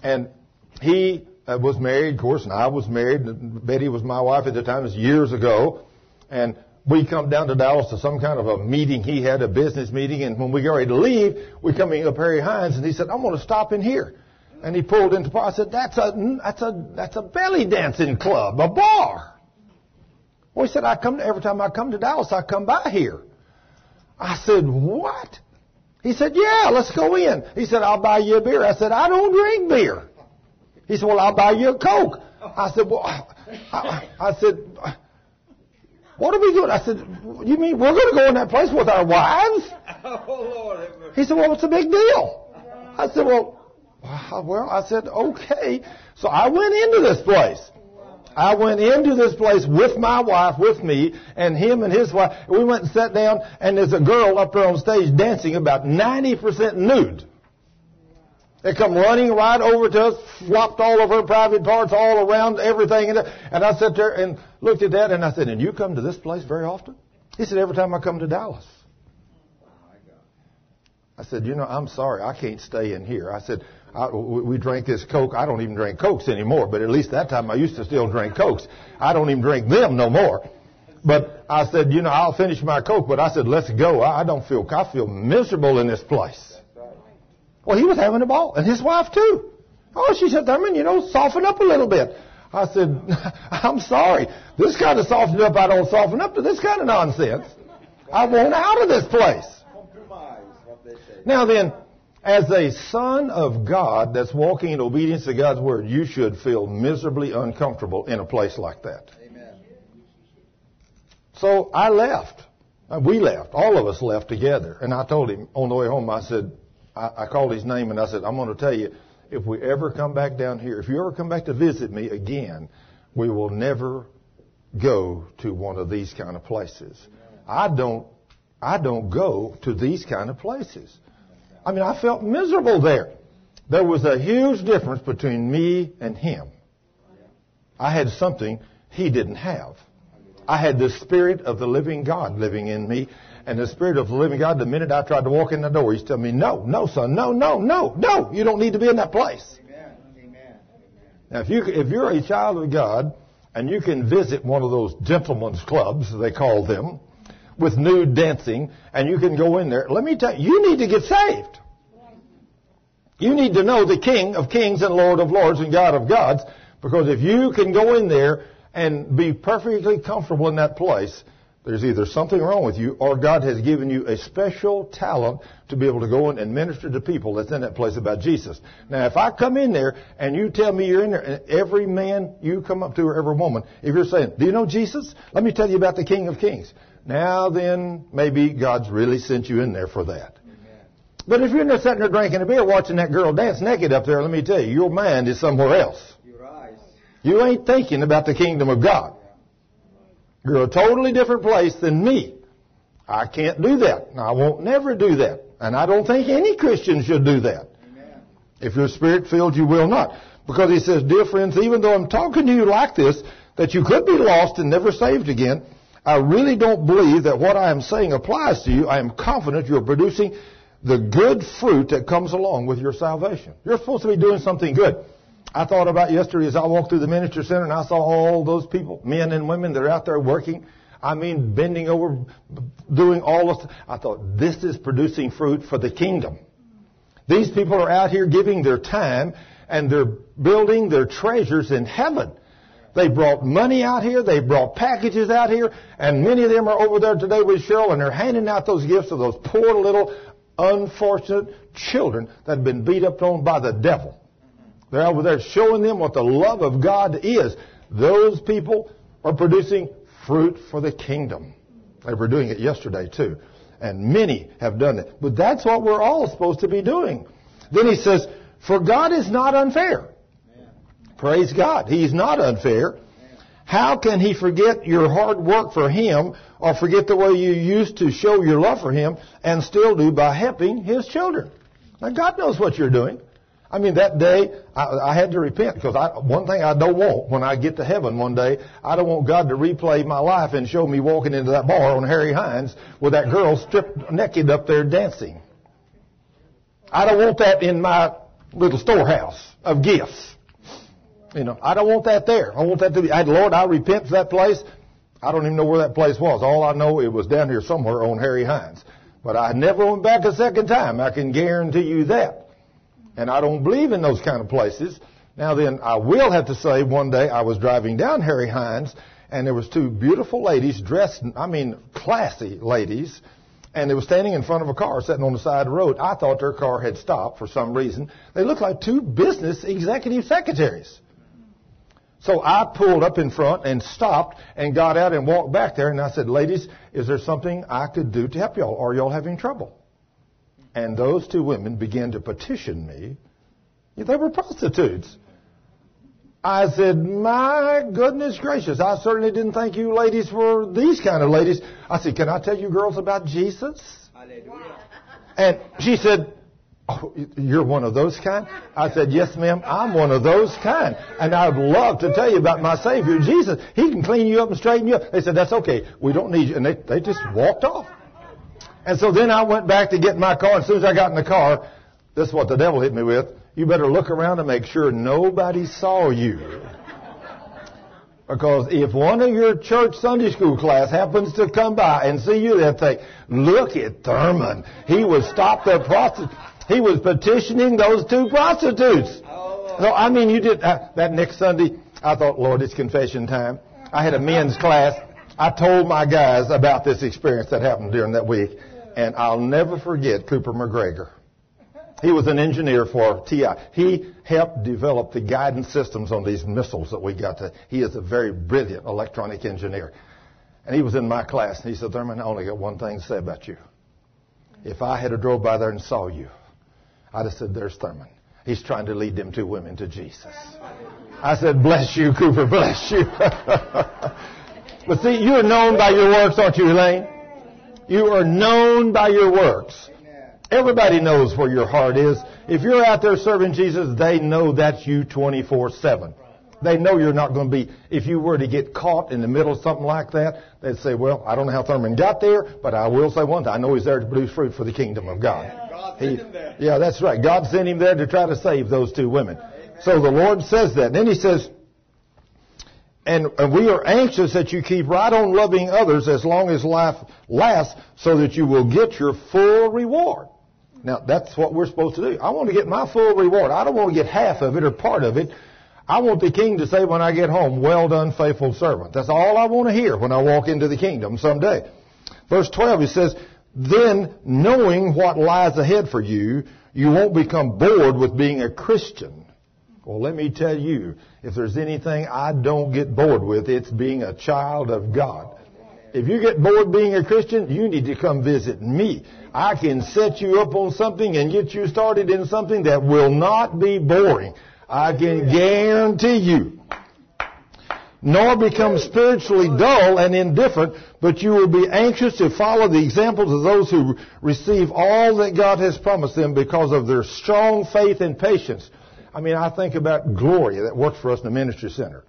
And he uh, was married, of course, and I was married. Betty was my wife at the time. It was years ago. And we come down to Dallas to some kind of a meeting. He had a business meeting. And when we got ready to leave, we come in up Harry Hines, and he said, I'm going to stop in here. And he pulled into I said, that's a, that's a, that's a belly dancing club, a bar. Well, he said, I come, every time I come to Dallas, I come by here. I said, what? He said, yeah, let's go in. He said, I'll buy you a beer. I said, I don't drink beer. He said, well, I'll buy you a Coke. I said, well, I, I said, what are we doing? I said, you mean we're going to go in that place with our wives? Oh, Lord. He said, well, what's the big deal? I said, well, well, I said, okay. So I went into this place. I went into this place with my wife, with me, and him and his wife. We went and sat down, and there's a girl up there on stage dancing about 90% nude. They come running right over to us, flopped all of her private parts all around everything. And I sat there and looked at that, and I said, and you come to this place very often? He said, every time I come to Dallas. I said, you know, I'm sorry, I can't stay in here. I said, I, we we drank this Coke. I don't even drink Cokes anymore, but at least that time I used to still drink Cokes. I don't even drink them no more. But I said, you know, I'll finish my Coke, but I said, let's go. I I don't feel, I feel miserable in this place. Well, he was having a ball, and his wife too. Oh, she said, Thurman, you know, soften up a little bit. I said, I'm sorry. This kind of softening up, I don't soften up to this kind of nonsense. I want out of this place. Compromise, what they say. Now then, as a son of God that's walking in obedience to God's word, you should feel miserably uncomfortable in a place like that. Amen. So I left. Uh, We left. All of us left together. And I told him on the way home, I said, I, I called his name and I said, I'm going to tell you, if we ever come back down here, if you ever come back to visit me again, we will never go to one of these kind of places. I don't, I don't go to these kind of places. I mean, I felt miserable there. There was a huge difference between me and him. I had something he didn't have. I had the Spirit of the living God living in me. And the Spirit of the living God, the minute I tried to walk in the door, he's telling me, no, no, son, no, no, no, no, you don't need to be in that place. Amen. Now, if, you, if you're a child of God and you can visit one of those gentlemen's clubs, they call them, with nude dancing, and you can go in there, let me tell you, you need to get saved. You need to know the King of kings and Lord of lords and God of gods, because if you can go in there and be perfectly comfortable in that place, there's either something wrong with you or God has given you a special talent to be able to go in and minister to people that's in that place about Jesus. Now, if I come in there and you tell me you're in there, and every man you come up to or every woman, if you're saying, do you know Jesus? Let me tell you about the King of Kings. Now then, maybe God's really sent you in there for that. But if you're in there sitting there drinking a beer watching that girl dance naked up there, let me tell you, your mind is somewhere else. Your eyes. You ain't thinking about the kingdom of God. You're a totally different place than me. I can't do that. and I won't never do that. And I don't think any Christian should do that. Amen. If you're spirit filled, you will not. Because he says, dear friends, even though I'm talking to you like this, that you could be lost and never saved again, I really don't believe that what I am saying applies to you. I am confident you're producing the good fruit that comes along with your salvation. You're supposed to be doing something good. I thought about yesterday as I walked through the ministry center and I saw all those people, men and women that are out there working. I mean, bending over, doing all this. I thought, this is producing fruit for the kingdom. These people are out here giving their time and they're building their treasures in heaven. They brought money out here, they brought packages out here, and many of them are over there today with Cheryl and they're handing out those gifts to those poor little unfortunate children that have been beat up on by the devil. They're over there showing them what the love of God is. Those people are producing fruit for the kingdom. They were doing it yesterday too. And many have done it. But that's what we're all supposed to be doing. Then he says, for God is not unfair. Praise God. He's not unfair. How can he forget your hard work for him or forget the way you used to show your love for him and still do by helping his children? Now God knows what you're doing. I mean, that day, I, I had to repent because I, one thing I don't want when I get to heaven one day, I don't want God to replay my life and show me walking into that bar on Harry Hines with that girl stripped naked up there dancing. I don't want that in my little storehouse of gifts. You know, I don't want that there. I want that to be, I, Lord, I repent for that place. I don't even know where that place was. All I know, it was down here somewhere on Harry Hines. But I never went back a second time. I can guarantee you that. And I don't believe in those kind of places. Now then, I will have to say one day I was driving down Harry Hines and there was two beautiful ladies dressed, I mean, classy ladies, and they were standing in front of a car sitting on the side of the road. I thought their car had stopped for some reason. They looked like two business executive secretaries. So I pulled up in front and stopped and got out and walked back there and I said, ladies, is there something I could do to help y'all? Are y'all having trouble? And those two women began to petition me. They were prostitutes. I said, my goodness gracious, I certainly didn't think you ladies were these kind of ladies. I said, can I tell you girls about Jesus? Hallelujah. And she said, oh, you're one of those kind? I said, yes ma'am, I'm one of those kind. And I'd love to tell you about my Savior, Jesus. He can clean you up and straighten you up. They said, that's okay. We don't need you. And they, they just walked off. And so then I went back to get in my car. And as soon as I got in the car, this is what the devil hit me with. You better look around and make sure nobody saw you. Because if one of your church Sunday school class happens to come by and see you, they'll think, look at Thurman. He was stop the prostitute. He was petitioning those two prostitutes. So, I mean, you did, uh, that next Sunday, I thought, Lord, it's confession time. I had a men's class. I told my guys about this experience that happened during that week. And I'll never forget Cooper McGregor. He was an engineer for TI. He helped develop the guidance systems on these missiles that we got to. He is a very brilliant electronic engineer. And he was in my class, and he said, Thurman, I only got one thing to say about you. If I had a drove by there and saw you, I'd have said, there's Thurman. He's trying to lead them two women to Jesus. I said, bless you, Cooper, bless you. but see, you're known by your works, aren't you, Elaine? You are known by your works. Everybody knows where your heart is. If you're out there serving Jesus, they know that's you 24-7. They know you're not going to be, if you were to get caught in the middle of something like that, they'd say, well, I don't know how Thurman got there, but I will say one thing. I know he's there to produce fruit for the kingdom of God. God He- sent him there. yeah, that's right. God sent him there to try to save those two women. So the Lord says that. Then he says, and, we are anxious that you keep right on loving others as long as life lasts so that you will get your full reward. Now, that's what we're supposed to do. I want to get my full reward. I don't want to get half of it or part of it. I want the king to say when I get home, well done, faithful servant. That's all I want to hear when I walk into the kingdom someday. Verse 12, he says, then knowing what lies ahead for you, you won't become bored with being a Christian. Well, let me tell you, if there's anything I don't get bored with, it's being a child of God. If you get bored being a Christian, you need to come visit me. I can set you up on something and get you started in something that will not be boring. I can guarantee you. Nor become spiritually dull and indifferent, but you will be anxious to follow the examples of those who receive all that God has promised them because of their strong faith and patience. I mean, I think about Gloria that works for us in the ministry center.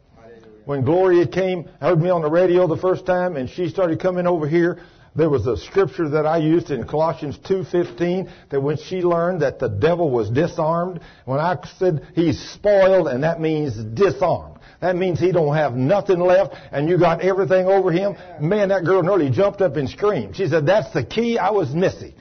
When Gloria came, heard me on the radio the first time, and she started coming over here, there was a scripture that I used in Colossians 2.15 that when she learned that the devil was disarmed, when I said he's spoiled, and that means disarmed. That means he don't have nothing left, and you got everything over him. Man, that girl nearly jumped up and screamed. She said, that's the key I was missing.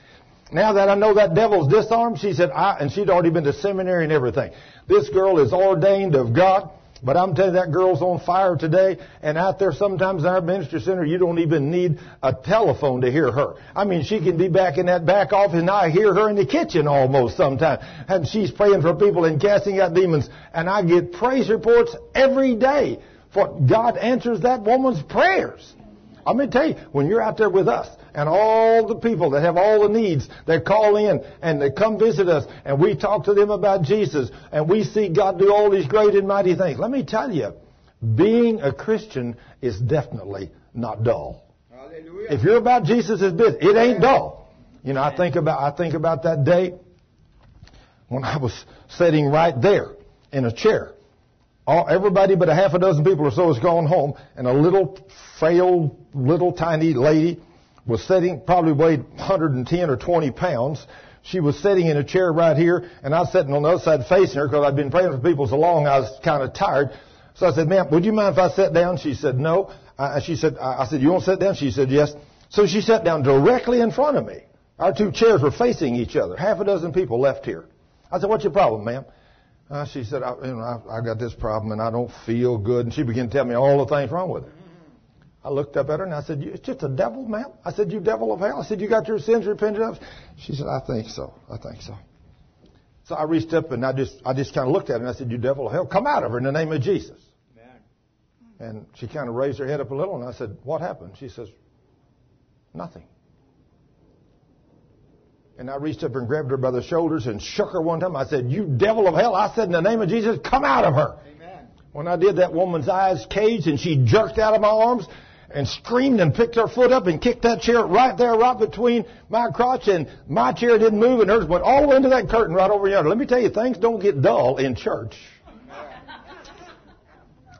Now that I know that devil's disarmed, she said, I, and she'd already been to seminary and everything. This girl is ordained of God. But I'm telling you, that girl's on fire today, and out there sometimes in our ministry center, you don't even need a telephone to hear her. I mean, she can be back in that back office, and I hear her in the kitchen almost sometimes. And she's praying for people and casting out demons, and I get praise reports every day for God answers that woman's prayers. I'm going to tell you, when you're out there with us and all the people that have all the needs, they call in and they come visit us and we talk to them about Jesus and we see God do all these great and mighty things. Let me tell you, being a Christian is definitely not dull. Hallelujah. If you're about Jesus' business, it ain't dull. You know, I think about I think about that day when I was sitting right there in a chair. All, everybody but a half a dozen people or so has gone home, and a little frail, little tiny lady was sitting, probably weighed 110 or 20 pounds. She was sitting in a chair right here, and I was sitting on the other side facing her because I'd been praying for people so long I was kind of tired. So I said, ma'am, would you mind if I sat down? She said, no. I, she said, I, I said, you want to sit down? She said, yes. So she sat down directly in front of me. Our two chairs were facing each other. Half a dozen people left here. I said, what's your problem, ma'am? Uh, she said, I, you know, I, I got this problem and I don't feel good. And she began to tell me all the things wrong with it. I looked up at her and I said, it's just a devil, ma'am. I said, you devil of hell. I said, you got your sins repented of? She said, I think so. I think so. So I reached up and I just, I just kind of looked at her and I said, you devil of hell, come out of her in the name of Jesus. Amen. And she kind of raised her head up a little and I said, what happened? She says, nothing. And I reached up and grabbed her by the shoulders and shook her one time. I said, You devil of hell. I said, In the name of Jesus, come out of her. Amen. When I did that woman's eyes caged and she jerked out of my arms and screamed and picked her foot up and kicked that chair right there, right between my crotch and my chair didn't move and hers went all the way into that curtain right over yonder. Let me tell you, things don't get dull in church.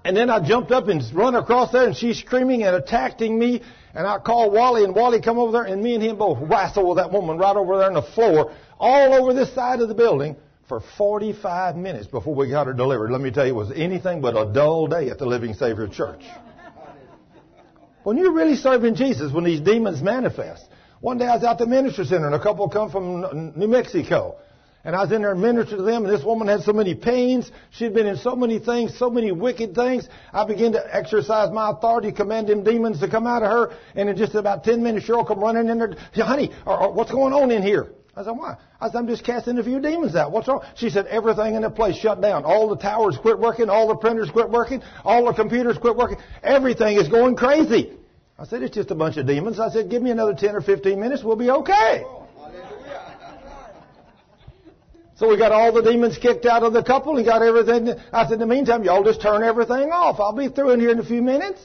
And then I jumped up and run across there and she's screaming and attacking me. And I called Wally and Wally come over there and me and him both wrestled with that woman right over there on the floor, all over this side of the building for 45 minutes before we got her delivered. Let me tell you, it was anything but a dull day at the Living Savior Church. When you're really serving Jesus, when these demons manifest. One day I was out the ministry center and a couple come from New Mexico. And I was in there ministering to them, and this woman had so many pains. She'd been in so many things, so many wicked things. I began to exercise my authority, command them demons to come out of her. And in just about 10 minutes, Cheryl come running in there. Honey, or, or, what's going on in here? I said, why? I said, I'm just casting a few demons out. What's wrong? She said, everything in the place shut down. All the towers quit working. All the printers quit working. All the computers quit working. Everything is going crazy. I said, it's just a bunch of demons. I said, give me another 10 or 15 minutes. We'll be okay. So we got all the demons kicked out of the couple and got everything. I said, in the meantime, y'all just turn everything off. I'll be through in here in a few minutes.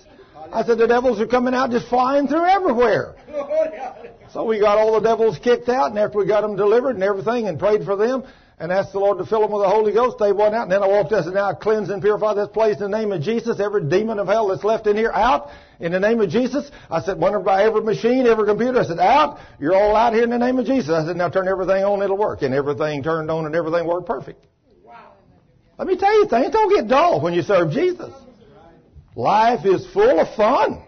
I said, the devils are coming out just flying through everywhere. Oh, so we got all the devils kicked out, and after we got them delivered and everything and prayed for them and asked the Lord to fill them with the Holy Ghost, they went out. And then I walked up and said, now cleanse and purify this place in the name of Jesus. Every demon of hell that's left in here, out in the name of Jesus. I said, whenever by every machine, every computer, I said, out. You're all out here in the name of Jesus. I said, now turn everything on, it'll work. And everything turned on and everything worked perfect. Wow. Let me tell you, things don't get dull when you serve Jesus. Life is full of fun.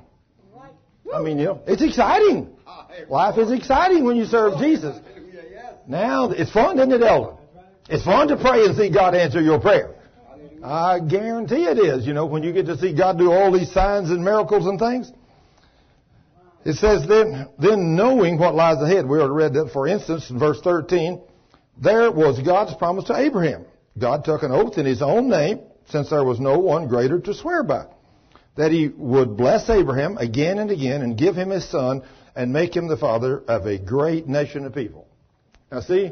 I mean, you know, it's exciting. Ah, Life is exciting when you serve oh, Jesus. Now, it's fun, isn't it, Elder? It's fun to pray and see God answer your prayer. I guarantee it is, you know, when you get to see God do all these signs and miracles and things. It says then, then knowing what lies ahead, we already read that for instance in verse 13, there was God's promise to Abraham. God took an oath in his own name, since there was no one greater to swear by, that he would bless Abraham again and again and give him his son and make him the father of a great nation of people. Now see,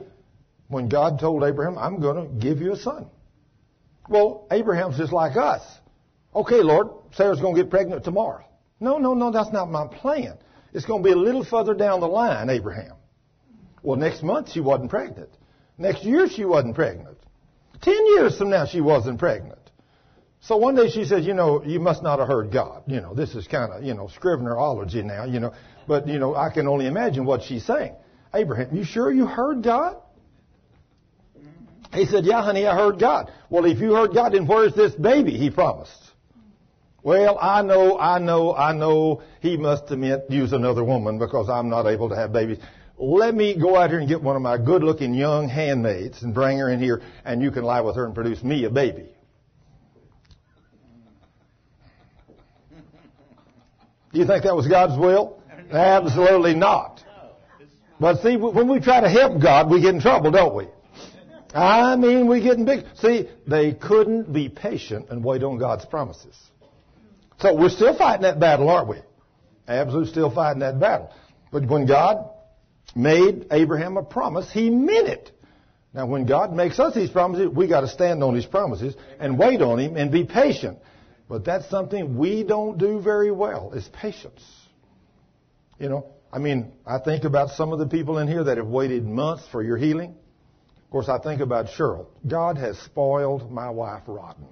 when God told Abraham, I'm going to give you a son. Well, Abraham's just like us. Okay, Lord, Sarah's going to get pregnant tomorrow. No, no, no, that's not my plan. It's going to be a little further down the line, Abraham. Well, next month she wasn't pregnant. Next year she wasn't pregnant. Ten years from now she wasn't pregnant. So one day she says, you know, you must not have heard God. You know, this is kind of, you know, Scrivnerology now, you know. But, you know, I can only imagine what she's saying. Abraham, you sure you heard God? He said, yeah, honey, I heard God. Well, if you heard God, then where's this baby he promised? Well, I know, I know, I know he must have meant use another woman because I'm not able to have babies. Let me go out here and get one of my good looking young handmaids and bring her in here and you can lie with her and produce me a baby. Do you think that was God's will? Absolutely not. But see, when we try to help God, we get in trouble, don't we? I mean, we get in big. See, they couldn't be patient and wait on God's promises. So we're still fighting that battle, aren't we? Absolutely still fighting that battle. But when God made Abraham a promise, he meant it. Now, when God makes us these promises, we got to stand on His promises and wait on Him and be patient. But that's something we don't do very well is patience. You know, I mean, I think about some of the people in here that have waited months for your healing. Of course, I think about Cheryl. God has spoiled my wife rotten.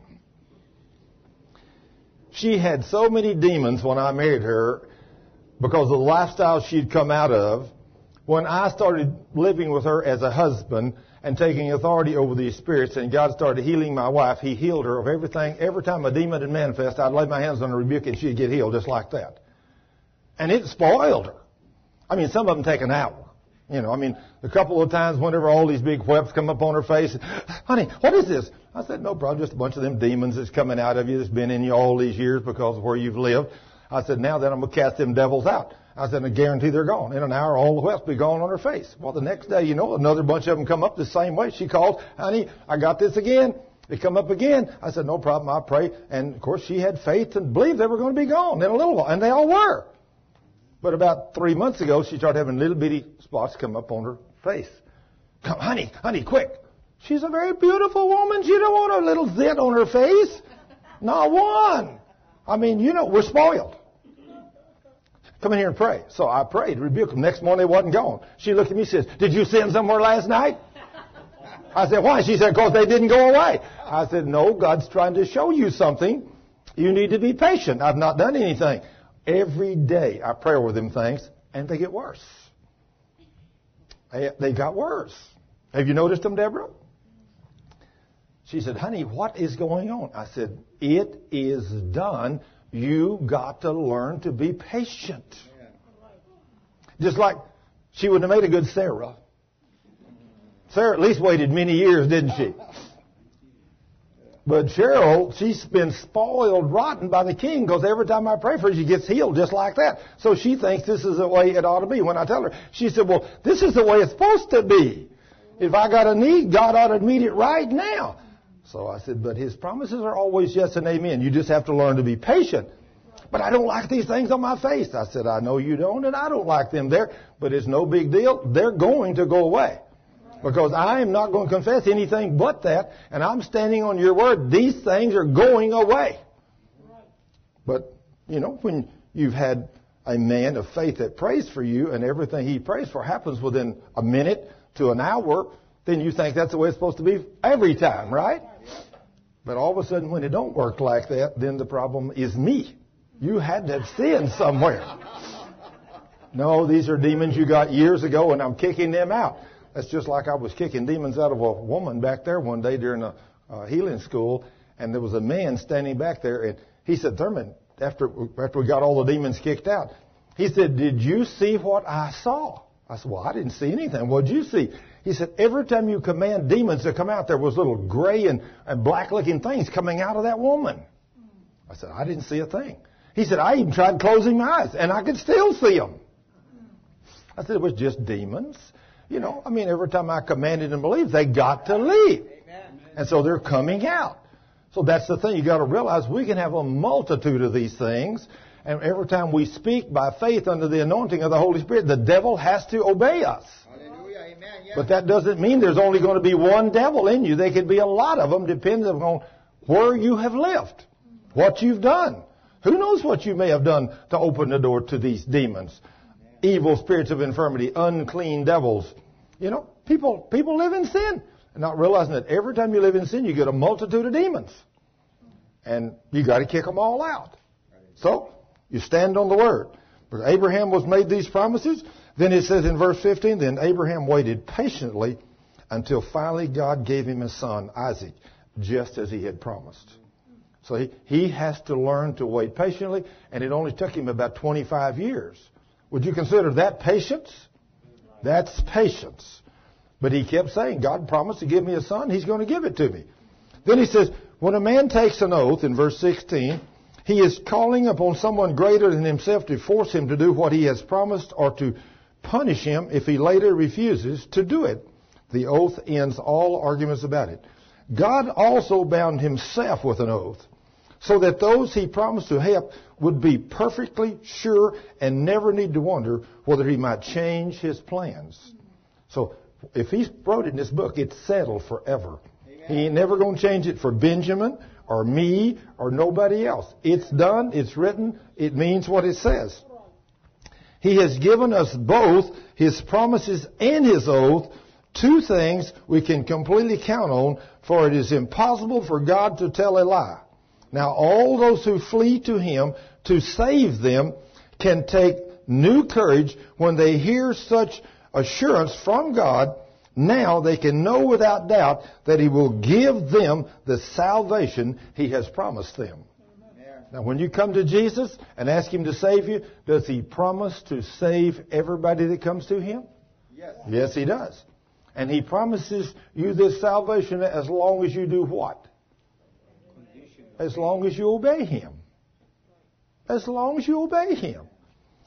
She had so many demons when I married her because of the lifestyle she'd come out of. When I started living with her as a husband and taking authority over these spirits, and God started healing my wife, He healed her of everything. Every time a demon would manifest, I'd lay my hands on her, rebuke, and she'd get healed just like that. And it spoiled her. I mean, some of them take an hour. You know, I mean, a couple of times whenever all these big webs come up on her face, honey, what is this? I said, no problem, just a bunch of them demons that's coming out of you that's been in you all these years because of where you've lived. I said, now then I'm going to cast them devils out. I said, I guarantee they're gone. In an hour, all the webs be gone on her face. Well, the next day, you know, another bunch of them come up the same way. She called, honey, I got this again. They come up again. I said, no problem, I pray. And of course, she had faith and believed they were going to be gone in a little while. And they all were. But about three months ago, she started having little bitty spots come up on her face. Come, honey, honey, quick. She's a very beautiful woman. She don't want a little zit on her face. Not one. I mean, you know, we're spoiled. Come in here and pray. So I prayed, rebuked them. Next morning, they wasn't gone. She looked at me and says, Did you sin somewhere last night? I said, Why? She said, Because they didn't go away. I said, No, God's trying to show you something. You need to be patient. I've not done anything. Every day I pray over them things, and they get worse. They, they got worse. Have you noticed them, Deborah? She said, Honey, what is going on? I said, It is done. You got to learn to be patient. Just like she wouldn't have made a good Sarah. Sarah at least waited many years, didn't she? But Cheryl, she's been spoiled rotten by the king because every time I pray for her, she gets healed just like that. So she thinks this is the way it ought to be. When I tell her, she said, well, this is the way it's supposed to be. If I got a need, God ought to meet it right now. So I said, but his promises are always yes and amen. You just have to learn to be patient. But I don't like these things on my face. I said, I know you don't, and I don't like them there, but it's no big deal. They're going to go away. Because I am not going to confess anything but that, and I'm standing on your word. These things are going away. But, you know, when you've had a man of faith that prays for you, and everything he prays for happens within a minute to an hour, then you think that's the way it's supposed to be every time, right? But all of a sudden, when it don't work like that, then the problem is me. You had to have sinned somewhere. No, these are demons you got years ago, and I'm kicking them out. That's just like I was kicking demons out of a woman back there one day during a uh, healing school, and there was a man standing back there, and he said, Thurman, after after we got all the demons kicked out, he said, "Did you see what I saw?" I said, "Well, I didn't see anything. What did you see?" He said, "Every time you command demons to come out, there was little gray and, and black-looking things coming out of that woman." I said, "I didn't see a thing." He said, "I even tried closing my eyes, and I could still see them." I said, "It was just demons." You know, I mean, every time I commanded and believed, they got to leave. And so they're coming out. So that's the thing. You got to realize we can have a multitude of these things. And every time we speak by faith under the anointing of the Holy Spirit, the devil has to obey us. But that doesn't mean there's only going to be one devil in you. There could be a lot of them depending on where you have lived, what you've done. Who knows what you may have done to open the door to these demons? Evil spirits of infirmity, unclean devils. You know, people, people live in sin not realizing that every time you live in sin, you get a multitude of demons. And you got to kick them all out. So, you stand on the word. Abraham was made these promises. Then it says in verse 15, then Abraham waited patiently until finally God gave him his son, Isaac, just as he had promised. So he, he has to learn to wait patiently, and it only took him about 25 years. Would you consider that patience? That's patience. But he kept saying, God promised to give me a son, he's going to give it to me. Then he says, when a man takes an oath, in verse 16, he is calling upon someone greater than himself to force him to do what he has promised or to punish him if he later refuses to do it. The oath ends all arguments about it. God also bound himself with an oath. so that those he promised to help would be perfectly sure and never need to wonder whether he might change his plans. So if he wrote it in this book, it's settled forever. He ain't never going to change it for Benjamin or me or nobody else. It's done. It's written. It means what it says. He has given us both His promises and His oath, two things we can completely count on, for it is impossible for God to tell a lie. Now all those who flee to Him to save them can take new courage when they hear such assurance from God. Now they can know without doubt that He will give them the salvation He has promised them. Now, when you come to Jesus and ask Him to save you, does He promise to save everybody that comes to Him? Yes. Yes, He does. And He promises you this salvation as long as you do what? As long as you obey Him. As long as you obey Him.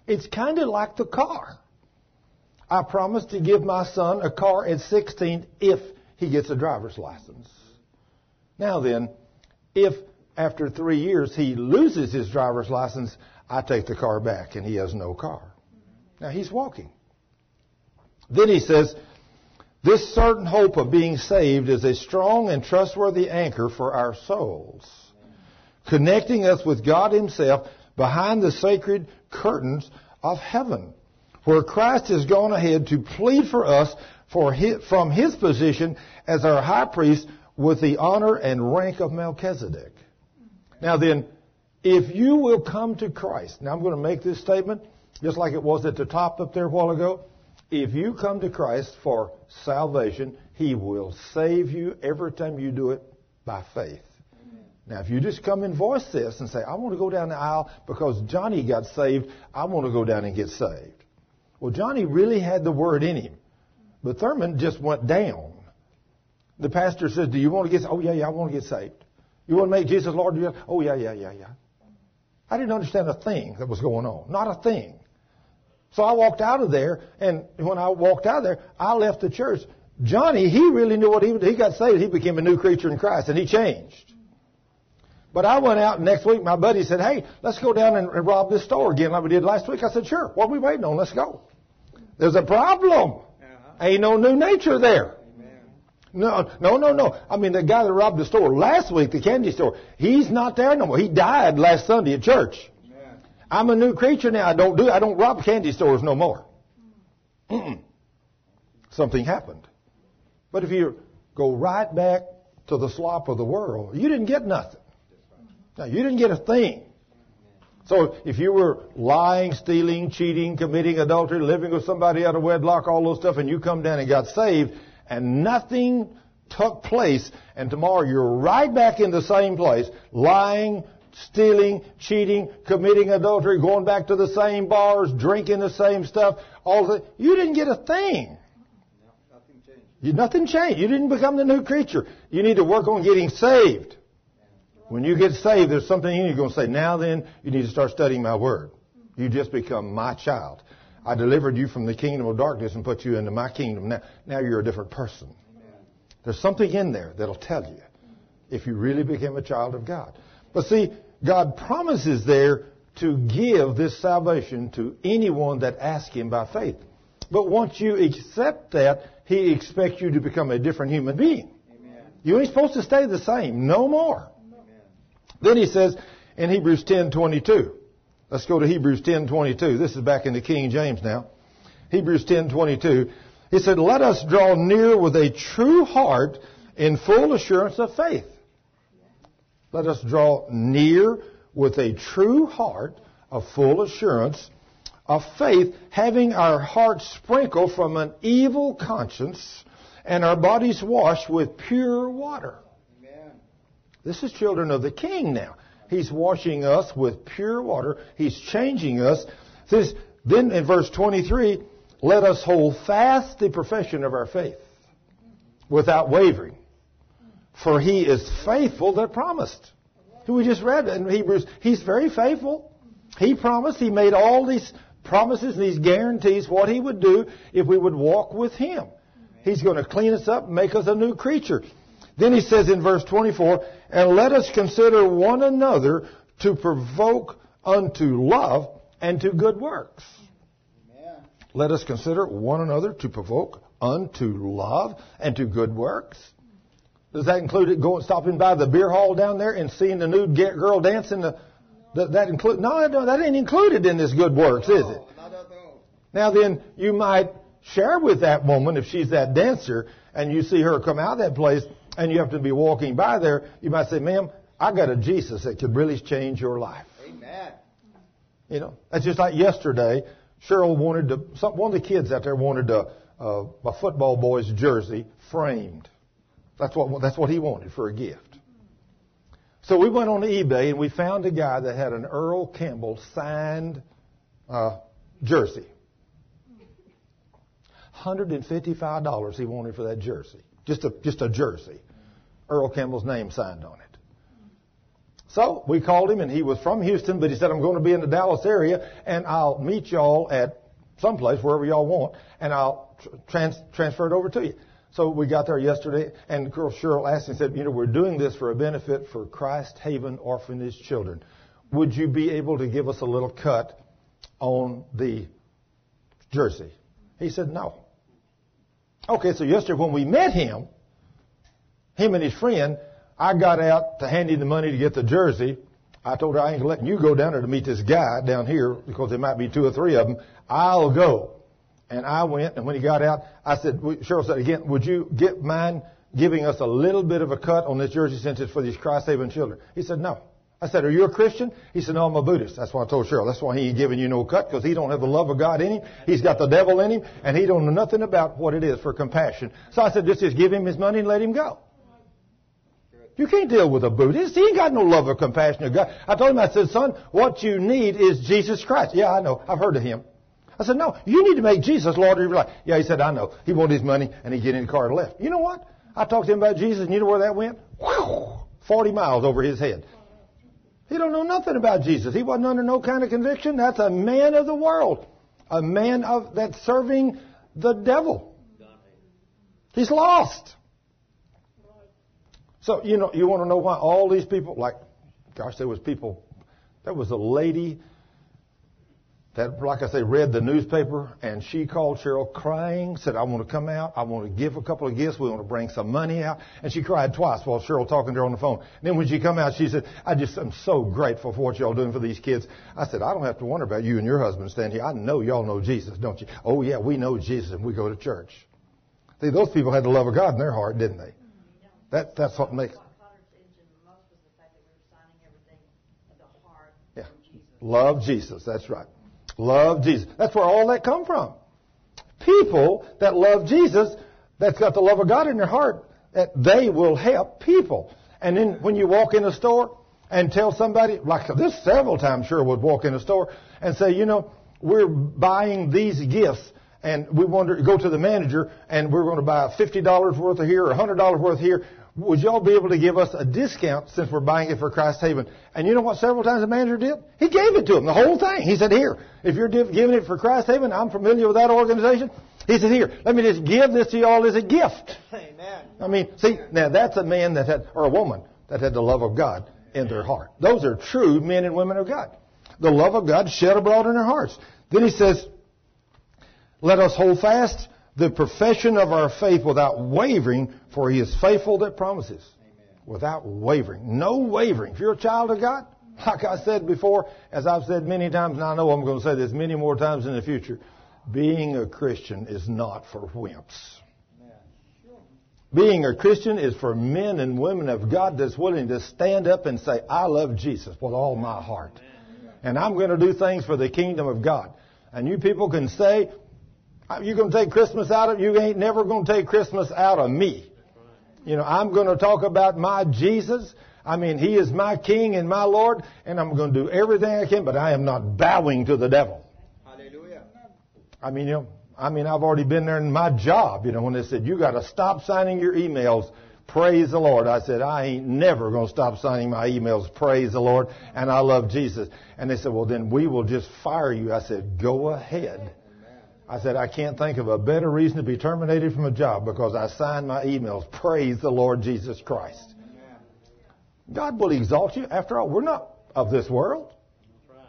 It's kind of like the car. I promised to give my son a car at 16 if he gets a driver's license. Now then, if after three years he loses his driver's license, I take the car back and he has no car. Now he's walking. Then he says, this certain hope of being saved is a strong and trustworthy anchor for our souls, connecting us with God himself behind the sacred curtains of heaven, where Christ has gone ahead to plead for us for his, from his position as our high priest with the honor and rank of Melchizedek. Now then, if you will come to Christ, now I'm going to make this statement just like it was at the top up there a while ago. If you come to Christ for salvation, He will save you every time you do it by faith. Now, if you just come and voice this and say, I want to go down the aisle because Johnny got saved, I want to go down and get saved. Well, Johnny really had the word in him, but Thurman just went down. The pastor says, Do you want to get saved? Oh, yeah, yeah, I want to get saved. You want to make Jesus Lord? Oh, yeah, yeah, yeah, yeah. I didn't understand a thing that was going on. Not a thing. So I walked out of there, and when I walked out of there, I left the church. Johnny, he really knew what he He got saved. He became a new creature in Christ, and he changed. But I went out next week. My buddy said, "Hey, let's go down and, and rob this store again, like we did last week." I said, "Sure. What are we waiting on? Let's go." There's a problem. Uh-huh. Ain't no new nature there. No, no, no, no. I mean, the guy that robbed the store last week, the candy store, he's not there no more. He died last Sunday at church. Amen. I'm a new creature now. I don't do. I don't rob candy stores no more. Mm-mm. Something happened. But if you go right back to the slop of the world, you didn't get nothing. Now you didn't get a thing. So if you were lying, stealing, cheating, committing adultery, living with somebody out of wedlock, all those stuff, and you come down and got saved, and nothing took place, and tomorrow you're right back in the same place, lying, stealing, cheating, committing adultery, going back to the same bars, drinking the same stuff, all the, you didn't get a thing. No, nothing changed. You, nothing changed. You didn't become the new creature. You need to work on getting saved. When you get saved, there's something in you you're going to say, now then, you need to start studying my word. You just become my child. I delivered you from the kingdom of darkness and put you into my kingdom. Now, now you're a different person. There's something in there that'll tell you if you really became a child of God. But see, God promises there to give this salvation to anyone that asks Him by faith. But once you accept that, He expects you to become a different human being. Amen. You ain't supposed to stay the same, no more. Amen. Then he says in Hebrews 10:22. Let's go to Hebrews 10:22. This is back in the King James now. Hebrews 10:22. He said, "Let us draw near with a true heart in full assurance of faith." Let us draw near with a true heart of full assurance of faith, having our hearts sprinkled from an evil conscience and our bodies washed with pure water. Amen. This is children of the King now. He's washing us with pure water. He's changing us. Then in verse 23, let us hold fast the profession of our faith without wavering. For he is faithful that promised. Who we just read in Hebrews, he's very faithful. He promised, he made all these promises these guarantees what he would do if we would walk with him. He's going to clean us up and make us a new creature. Then he says in verse 24, and let us consider one another to provoke unto love and to good works. Amen. Let us consider one another to provoke unto love and to good works. Does that include it going stopping by the beer hall down there and seeing the nude girl dancing? The, that, that include no, that, that ain't included in this good works, is it? Not at all. Now then, you might share with that woman if she's that dancer, and you see her come out of that place, and you have to be walking by there. You might say, "Ma'am, I got a Jesus that could really change your life." Amen. You know, that's just like yesterday. Cheryl wanted to. Some, one of the kids out there wanted a, football boy's jersey framed. That's what that's what he wanted for a gift. So we went on eBay and we found a guy that had an Earl Campbell signed uh, jersey. $155 he wanted for that jersey. Just a, just a jersey. Earl Campbell's name signed on it. So we called him and he was from Houston, but he said, I'm going to be in the Dallas area and I'll meet y'all at someplace, wherever y'all want, and I'll trans- transfer it over to you. So we got there yesterday and Girl Cheryl asked and said, you know, we're doing this for a benefit for Christ Haven Orphanage Children. Would you be able to give us a little cut on the jersey? He said, no. Okay, so yesterday when we met him, him and his friend, I got out to hand him the money to get the jersey. I told her I ain't letting you go down there to meet this guy down here because there might be two or three of them. I'll go. And I went, and when he got out, I said, Cheryl said again, would you get mind giving us a little bit of a cut on this jersey since it's for these Christ-haven children? He said, no. I said, are you a Christian? He said, no, I'm a Buddhist. That's why I told Cheryl. That's why he ain't giving you no cut, because he don't have the love of God in him. He's got the devil in him, and he don't know nothing about what it is for compassion. So I said, just, just give him his money and let him go. You can't deal with a Buddhist. He ain't got no love or compassion of God. I told him, I said, son, what you need is Jesus Christ. Yeah, I know. I've heard of him. I said, no, you need to make Jesus Lord of your life. Yeah, he said, I know. He wanted his money, and he get in the car and left. You know what? I talked to him about Jesus, and you know where that went? Whew, 40 miles over his head. He don't know nothing about Jesus. He wasn't under no kind of conviction. That's a man of the world. A man of that's serving the devil. He's lost. So, you know, you want to know why all these people, like, gosh, there was people, there was a lady that, like I say, read the newspaper and she called Cheryl crying, said, I want to come out. I want to give a couple of gifts. We want to bring some money out. And she cried twice while Cheryl talking to her on the phone. And then when she come out, she said, I just am so grateful for what y'all doing for these kids. I said, I don't have to wonder about you and your husband standing here. I know y'all know Jesus, don't you? Oh yeah, we know Jesus and we go to church. See, those people had the love of God in their heart, didn't they? That, that's what makes, What caught our attention most was the fact that we were signing everything of the heart Yeah. Love Jesus. That's right. Love Jesus. That's where all that come from. People that love Jesus, that's got the love of God in their heart, that they will help people. And then when you walk in a store and tell somebody, like this several times sure would walk in a store and say, you know, we're buying these gifts and we want to go to the manager and we're going to buy $50 worth of here or $100 worth here. Would y'all be able to give us a discount since we're buying it for Christ Haven? And you know what several times the manager did? He gave it to him, the whole thing. He said, here, if you're giving it for Christ Haven, I'm familiar with that organization. He said, here, let me just give this to y'all as a gift. Amen. I mean, see, now that's a man that had, or a woman that had the love of God in their heart. Those are true men and women of God. The love of God shed abroad in their hearts. Then he says, let us hold fast the profession of our faith without wavering, for he is faithful that promises. Without wavering. No wavering. If you're a child of God, like I said before, as I've said many times, and I know I'm going to say this many more times in the future, being a Christian is not for wimps. Being a Christian is for men and women of God that's willing to stand up and say, I love Jesus with all my heart. And I'm going to do things for the kingdom of God. And you people can say, going to take Christmas out of, you ain't never going to take Christmas out of me. You know, I'm going to talk about my Jesus. I mean, He is my King and my Lord, and I'm going to do everything I can, but I am not bowing to the devil. Hallelujah. I mean, you know, I mean, I've already been there in my job, you know, when they said, you got to stop signing your emails. Praise the Lord. I said, I ain't never going to stop signing my emails. Praise the Lord. And I love Jesus. And they said, well, then we will just fire you. I said, go ahead. I said, I can't think of a better reason to be terminated from a job because I signed my emails. Praise the Lord Jesus Christ. God will exalt you. After all, we're not of this world.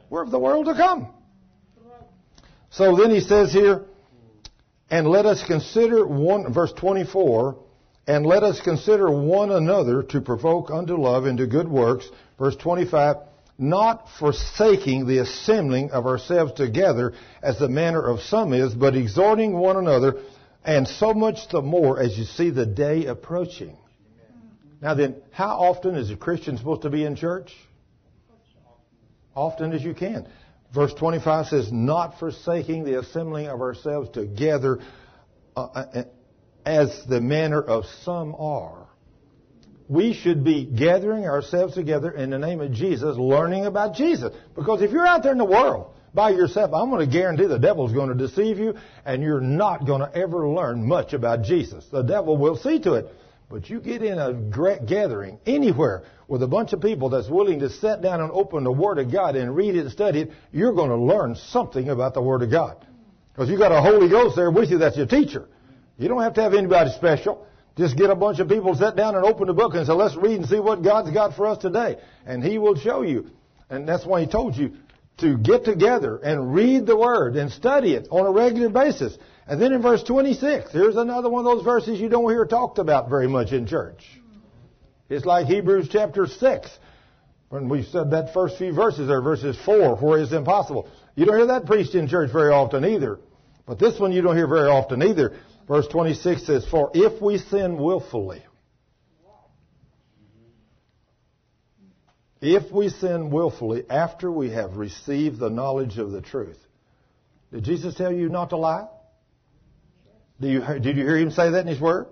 We're of the world to come. So then he says here, and let us consider one, verse 24, and let us consider one another to provoke unto love and to good works. Verse 25, not forsaking the assembling of ourselves together as the manner of some is, but exhorting one another, and so much the more as you see the day approaching. Now then, how often is a Christian supposed to be in church? Often as you can. Verse 25 says, not forsaking the assembling of ourselves together uh, uh, as the manner of some are. We should be gathering ourselves together in the name of Jesus, learning about Jesus. Because if you're out there in the world by yourself, I'm going to guarantee the devil's going to deceive you and you're not going to ever learn much about Jesus. The devil will see to it. But you get in a gathering anywhere with a bunch of people that's willing to sit down and open the Word of God and read it and study it, you're going to learn something about the Word of God. Because you've got a Holy Ghost there with you that's your teacher. You don't have to have anybody special. Just get a bunch of people, sit down and open the book and say, let's read and see what God's got for us today. And He will show you. And that's why He told you to get together and read the Word and study it on a regular basis. And then in verse 26, here's another one of those verses you don't hear talked about very much in church. It's like Hebrews chapter 6. When we said that first few verses there, verses 4, where it's impossible. You don't hear that preached in church very often either. But this one you don't hear very often either. Verse 26 says, For if we sin willfully, if we sin willfully after we have received the knowledge of the truth. Did Jesus tell you not to lie? Did you, did you hear him say that in his word?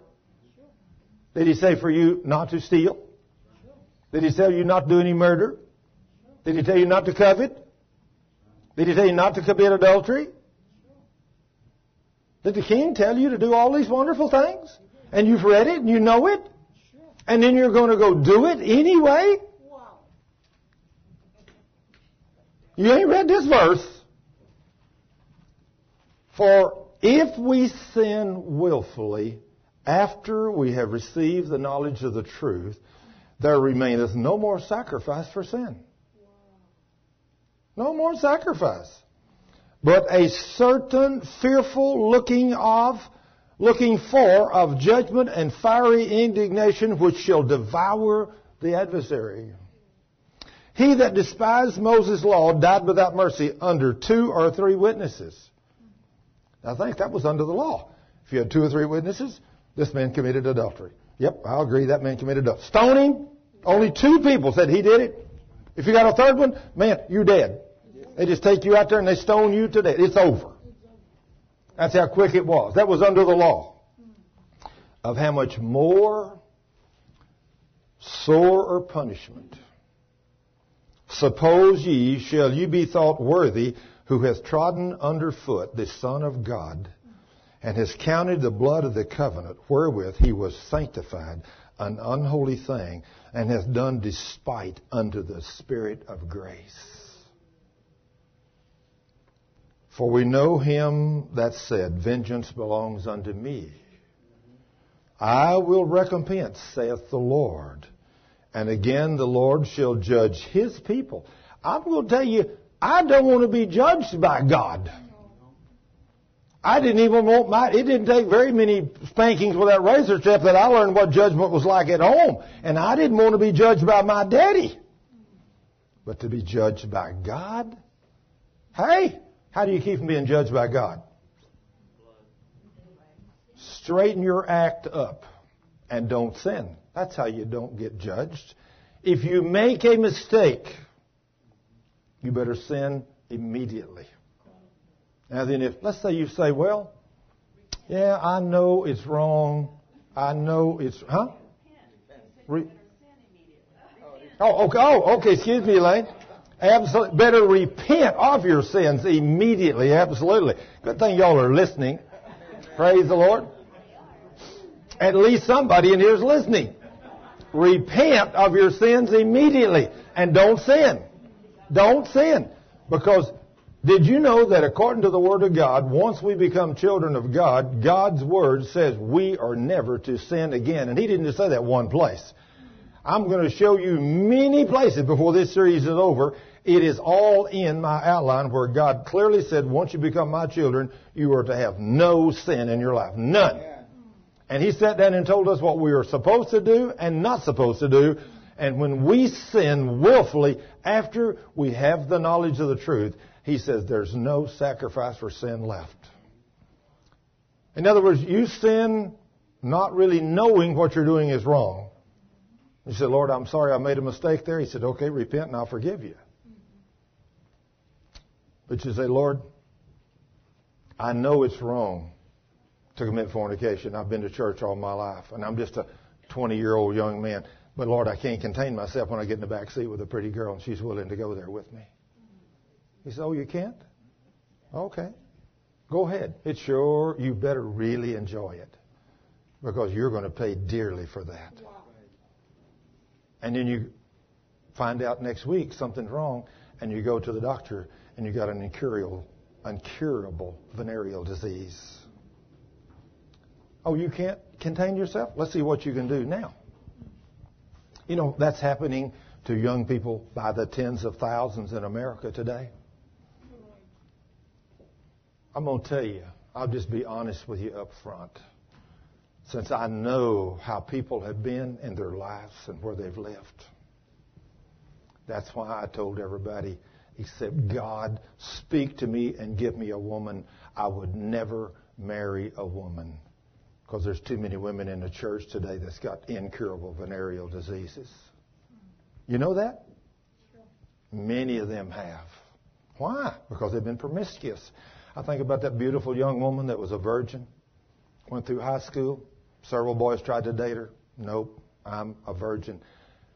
Did he say for you not to steal? Did he tell you not to do any murder? Did he tell you not to covet? Did he tell you not to commit adultery? Did the king tell you to do all these wonderful things? And you've read it and you know it? And then you're going to go do it anyway? You ain't read this verse. For if we sin willfully after we have received the knowledge of the truth, there remaineth no more sacrifice for sin. No more sacrifice but a certain fearful looking of, looking for of judgment and fiery indignation which shall devour the adversary. He that despised Moses' law died without mercy under two or three witnesses. I think that was under the law. If you had two or three witnesses, this man committed adultery. Yep, I'll agree that man committed adultery. Stone him. Only two people said he did it. If you got a third one, man, you're dead. They just take you out there and they stone you to death. It's over. That's how quick it was. That was under the law. Of how much more sore punishment. Suppose ye shall you be thought worthy who hath trodden under foot the Son of God and has counted the blood of the covenant wherewith he was sanctified an unholy thing and hath done despite unto the Spirit of grace. For we know him that said, Vengeance belongs unto me. I will recompense, saith the Lord. And again the Lord shall judge his people. I'm going to tell you, I don't want to be judged by God. I didn't even want my, it didn't take very many spankings with that razor strap that I learned what judgment was like at home. And I didn't want to be judged by my daddy. But to be judged by God? Hey, how do you keep from being judged by God? Straighten your act up and don't sin. That's how you don't get judged. If you make a mistake, you better sin immediately. Now then, if, let's say you say, well, yeah, I know it's wrong. I know it's, huh? Re- oh, okay, oh, okay, excuse me, Elaine. Absolutely. Better repent of your sins immediately. Absolutely. Good thing y'all are listening. Praise the Lord. At least somebody in here is listening. Repent of your sins immediately and don't sin. Don't sin. Because did you know that according to the Word of God, once we become children of God, God's Word says we are never to sin again. And He didn't just say that one place. I'm going to show you many places before this series is over. It is all in my outline where God clearly said, once you become my children, you are to have no sin in your life. None. And He sat down and told us what we are supposed to do and not supposed to do. And when we sin willfully after we have the knowledge of the truth, He says there's no sacrifice for sin left. In other words, you sin not really knowing what you're doing is wrong. You said, Lord, I'm sorry I made a mistake there. He said, okay, repent and I'll forgive you. But you say, Lord, I know it's wrong to commit fornication. I've been to church all my life, and I'm just a 20 year old young man. But Lord, I can't contain myself when I get in the back seat with a pretty girl and she's willing to go there with me. He said, Oh, you can't? Okay. Go ahead. It's sure, you better really enjoy it because you're going to pay dearly for that. And then you find out next week something's wrong and you go to the doctor and you got an incurable, incurable venereal disease. Oh, you can't contain yourself? Let's see what you can do now. You know, that's happening to young people by the tens of thousands in America today. I'm going to tell you, I'll just be honest with you up front. Since I know how people have been in their lives and where they've lived. That's why I told everybody, except God speak to me and give me a woman, I would never marry a woman. Because there's too many women in the church today that's got incurable venereal diseases. You know that? Many of them have. Why? Because they've been promiscuous. I think about that beautiful young woman that was a virgin, went through high school. Several boys tried to date her. Nope, I'm a virgin.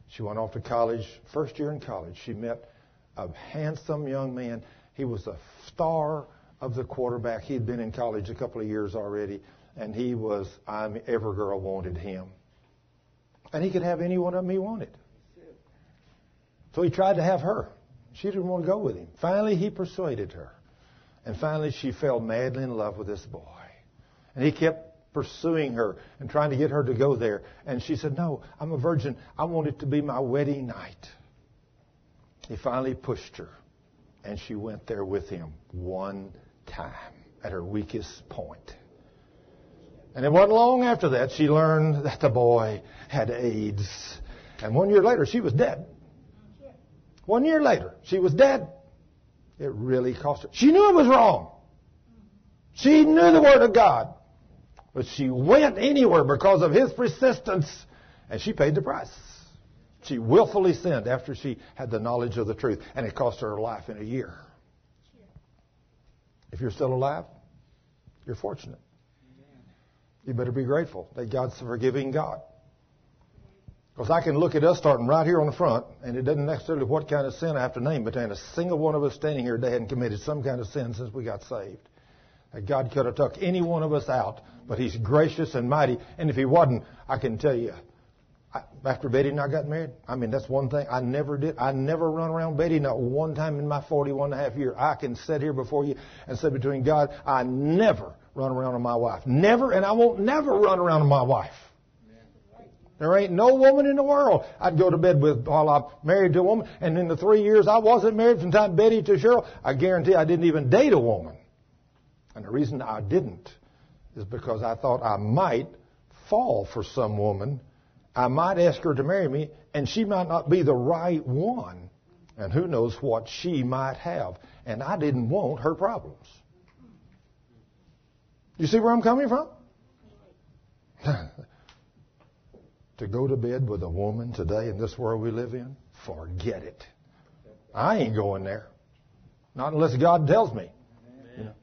She went off to college. First year in college, she met a handsome young man. He was a star of the quarterback. He had been in college a couple of years already, and he was, I mean, every girl wanted him. And he could have any one of them he wanted. So he tried to have her. She didn't want to go with him. Finally, he persuaded her. And finally, she fell madly in love with this boy. And he kept pursuing her and trying to get her to go there. And she said, No, I'm a virgin. I want it to be my wedding night. He finally pushed her. And she went there with him one time at her weakest point. And it wasn't long after that she learned that the boy had AIDS. And one year later, she was dead. One year later, she was dead. It really cost her. She knew it was wrong. She knew the Word of God. But she went anywhere because of his persistence, and she paid the price. She willfully sinned after she had the knowledge of the truth, and it cost her her life in a year. If you're still alive, you're fortunate. You better be grateful that God's a forgiving God. Because I can look at us starting right here on the front, and it doesn't necessarily what kind of sin I have to name, but there ain't a single one of us standing here today hadn't committed some kind of sin since we got saved. God could have took any one of us out, but He's gracious and mighty. And if He wasn't, I can tell you, I, after Betty and I got married, I mean, that's one thing I never did. I never run around Betty, not one time in my 41 and a half years. I can sit here before you and say between God, I never run around on my wife. Never, and I won't never run around on my wife. There ain't no woman in the world I'd go to bed with while I'm married to a woman. And in the three years I wasn't married from time Betty to Cheryl, I guarantee I didn't even date a woman. And the reason I didn't is because I thought I might fall for some woman. I might ask her to marry me, and she might not be the right one. And who knows what she might have. And I didn't want her problems. You see where I'm coming from? to go to bed with a woman today in this world we live in, forget it. I ain't going there. Not unless God tells me.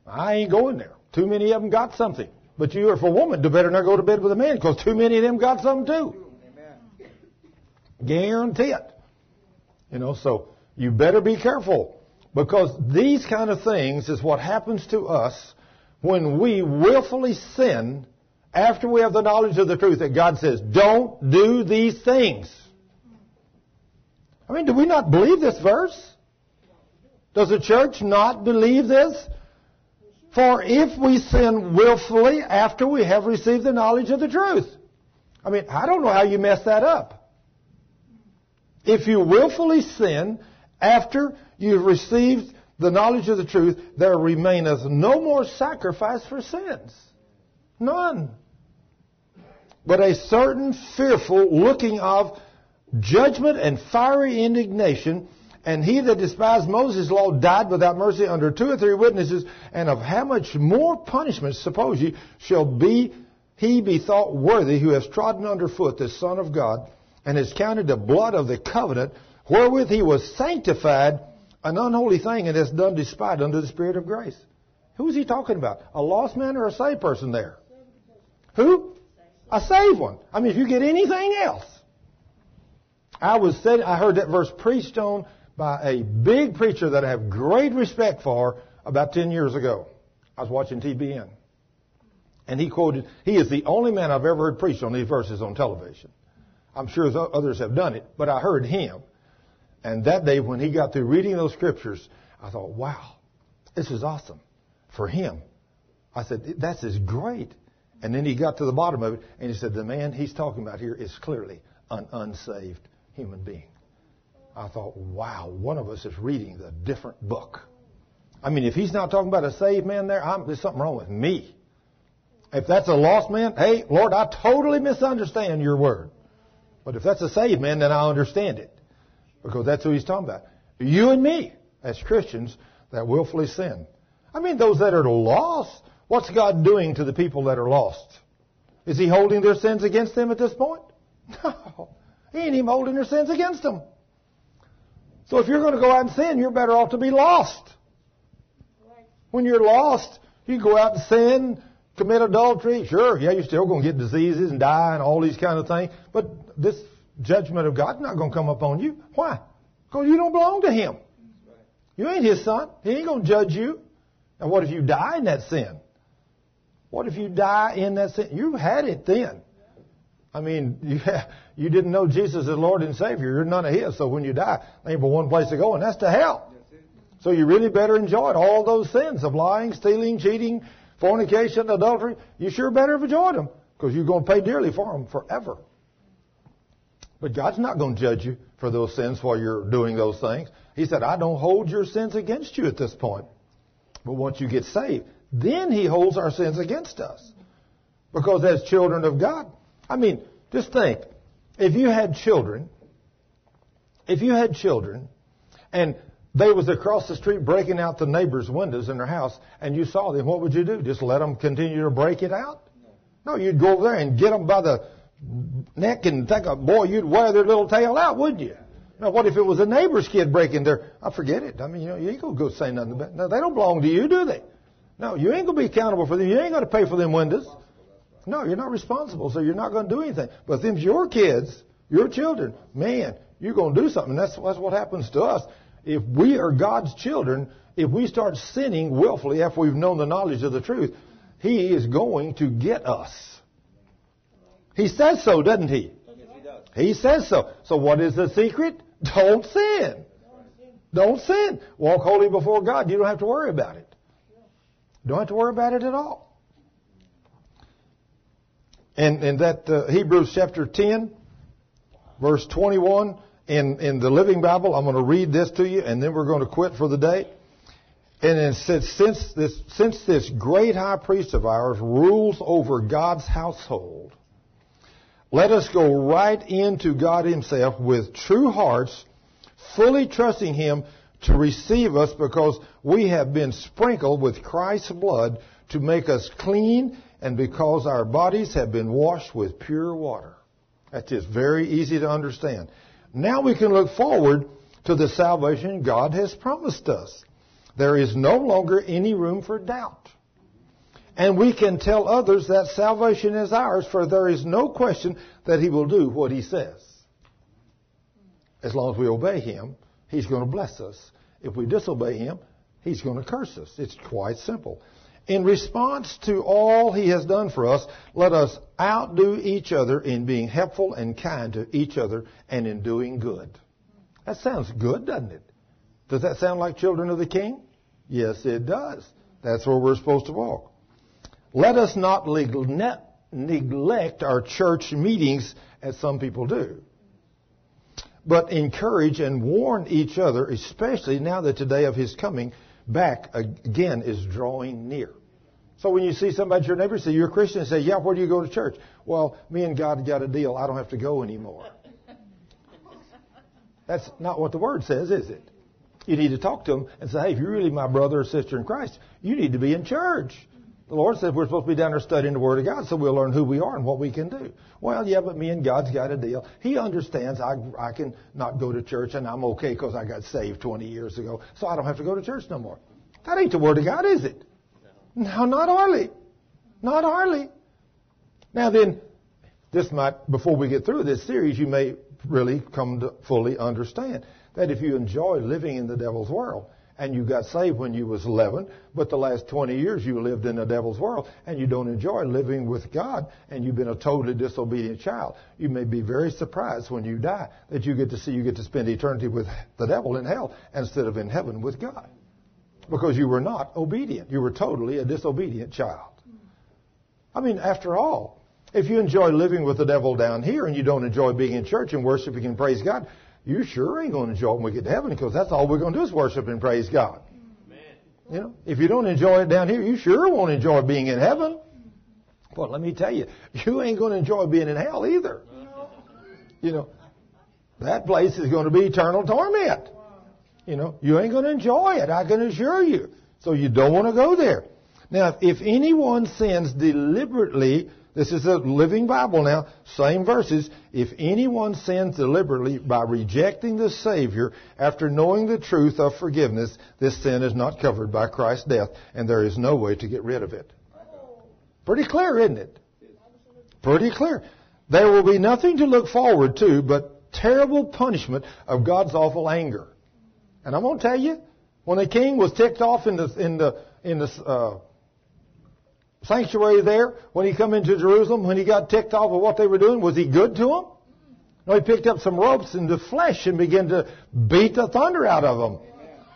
I ain't going there. Too many of them got something. But you, if a woman, do better not go to bed with a man because too many of them got something too. Guarantee it. You know, so you better be careful because these kind of things is what happens to us when we willfully sin after we have the knowledge of the truth that God says, don't do these things. I mean, do we not believe this verse? Does the church not believe this? For if we sin willfully after we have received the knowledge of the truth. I mean, I don't know how you mess that up. If you willfully sin after you've received the knowledge of the truth, there remaineth no more sacrifice for sins. None. But a certain fearful looking of judgment and fiery indignation, and he that despised Moses' law died without mercy under two or three witnesses, and of how much more punishment, suppose ye, shall be he be thought worthy who has trodden under foot the Son of God, and has counted the blood of the covenant, wherewith he was sanctified, an unholy thing, and has done despite unto the Spirit of grace. Who is he talking about? A lost man or a saved person there? Who? A saved one. I mean, if you get anything else. I was said, I heard that verse preached on by a big preacher that I have great respect for about 10 years ago. I was watching TBN. And he quoted, he is the only man I've ever heard preach on these verses on television. I'm sure others have done it, but I heard him. And that day when he got through reading those scriptures, I thought, wow, this is awesome for him. I said, that's is great. And then he got to the bottom of it and he said, the man he's talking about here is clearly an unsaved human being. I thought, wow, one of us is reading the different book. I mean, if he's not talking about a saved man there, I'm, there's something wrong with me. If that's a lost man, hey, Lord, I totally misunderstand your word. But if that's a saved man, then I understand it. Because that's who he's talking about. You and me, as Christians, that willfully sin. I mean, those that are lost, what's God doing to the people that are lost? Is he holding their sins against them at this point? No. He ain't even holding their sins against them. So if you're going to go out and sin, you're better off to be lost. When you're lost, you go out and sin, commit adultery. Sure, yeah, you're still going to get diseases and die and all these kind of things. But this judgment of God's not going to come upon you. Why? Because you don't belong to Him. You ain't His son. He ain't going to judge you. And what if you die in that sin? What if you die in that sin? You've had it then. I mean, you, you didn't know Jesus as Lord and Savior. You're none of His. So when you die, there ain't but one place to go, and that's to hell. So you really better enjoy it. All those sins of lying, stealing, cheating, fornication, adultery. You sure better have enjoyed them because you're going to pay dearly for them forever. But God's not going to judge you for those sins while you're doing those things. He said, I don't hold your sins against you at this point. But once you get saved, then He holds our sins against us. Because as children of God, I mean, just think, if you had children, if you had children, and they was across the street breaking out the neighbor's windows in their house, and you saw them, what would you do? Just let them continue to break it out? No, you'd go over there and get them by the neck and think, boy, you'd wear their little tail out, wouldn't you? Now, what if it was a neighbor's kid breaking their? I forget it. I mean, you know, you ain't gonna go say nothing about. No, they don't belong to you, do they? No, you ain't gonna be accountable for them. You ain't gonna pay for them windows. No, you're not responsible, so you're not gonna do anything. But them's your kids, your children, man, you're gonna do something. That's that's what happens to us. If we are God's children, if we start sinning willfully after we've known the knowledge of the truth, He is going to get us. He says so, doesn't He? He. He says so. So what is the secret? Don't sin. Don't sin. Walk holy before God. You don't have to worry about it. Don't have to worry about it at all. And in that uh, Hebrews chapter 10, verse 21, in, in the Living Bible, I'm going to read this to you, and then we're going to quit for the day. And it says, since this, since this great high priest of ours rules over God's household, let us go right into God Himself with true hearts, fully trusting Him to receive us because we have been sprinkled with Christ's blood to make us clean and because our bodies have been washed with pure water. That's just very easy to understand. Now we can look forward to the salvation God has promised us. There is no longer any room for doubt. And we can tell others that salvation is ours, for there is no question that He will do what He says. As long as we obey Him, He's going to bless us. If we disobey Him, He's going to curse us. It's quite simple. In response to all He has done for us, let us outdo each other in being helpful and kind to each other and in doing good. That sounds good, doesn't it? Does that sound like children of the King? Yes, it does. That's where we're supposed to walk. Let us not neglect our church meetings as some people do. but encourage and warn each other, especially now that the day of his coming back again is drawing near. So when you see somebody your neighbor, say you're a Christian, say, yeah, where do you go to church? Well, me and God got a deal. I don't have to go anymore. That's not what the word says, is it? You need to talk to them and say, hey, if you're really my brother or sister in Christ, you need to be in church. The Lord said we're supposed to be down there studying the Word of God so we'll learn who we are and what we can do. Well, yeah, but me and God's got a deal. He understands I, I can not go to church and I'm okay because I got saved 20 years ago, so I don't have to go to church no more. That ain't the Word of God, is it? No, not hardly. Not hardly. Now then, this might, before we get through this series, you may really come to fully understand that if you enjoy living in the devil's world, and you got saved when you was 11, but the last 20 years you lived in the devil's world and you don't enjoy living with God and you've been a totally disobedient child. You may be very surprised when you die that you get to see you get to spend eternity with the devil in hell instead of in heaven with God. Because you were not obedient. You were totally a disobedient child. I mean, after all, if you enjoy living with the devil down here and you don't enjoy being in church and worshiping and praise God, you sure ain't going to enjoy it when we get to heaven because that's all we're going to do is worship and praise God. Amen. You know, if you don't enjoy it down here, you sure won't enjoy being in heaven. But let me tell you, you ain't going to enjoy being in hell either. You know, that place is going to be eternal torment. You know, you ain't going to enjoy it, I can assure you. So you don't want to go there. Now, if anyone sins deliberately this is a living Bible now, same verses. If anyone sins deliberately by rejecting the Savior after knowing the truth of forgiveness, this sin is not covered by Christ's death, and there is no way to get rid of it. Pretty clear, isn't it? Pretty clear. There will be nothing to look forward to but terrible punishment of God's awful anger. And I'm going to tell you, when the king was ticked off in the in the in the uh, sanctuary there when he come into Jerusalem, when he got ticked off of what they were doing? Was he good to them? No, he picked up some ropes and the flesh and began to beat the thunder out of them.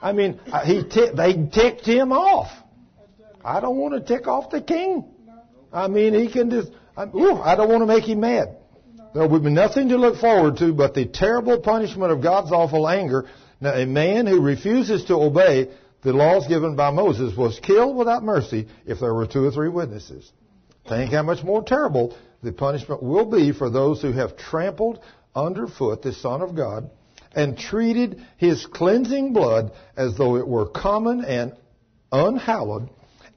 I mean, uh, he t- they ticked him off. I don't want to tick off the king. I mean, he can just, I, ooh, I don't want to make him mad. There will be nothing to look forward to but the terrible punishment of God's awful anger. Now, a man who refuses to obey the laws given by Moses was killed without mercy if there were two or three witnesses. Think how much more terrible the punishment will be for those who have trampled underfoot the Son of God and treated his cleansing blood as though it were common and unhallowed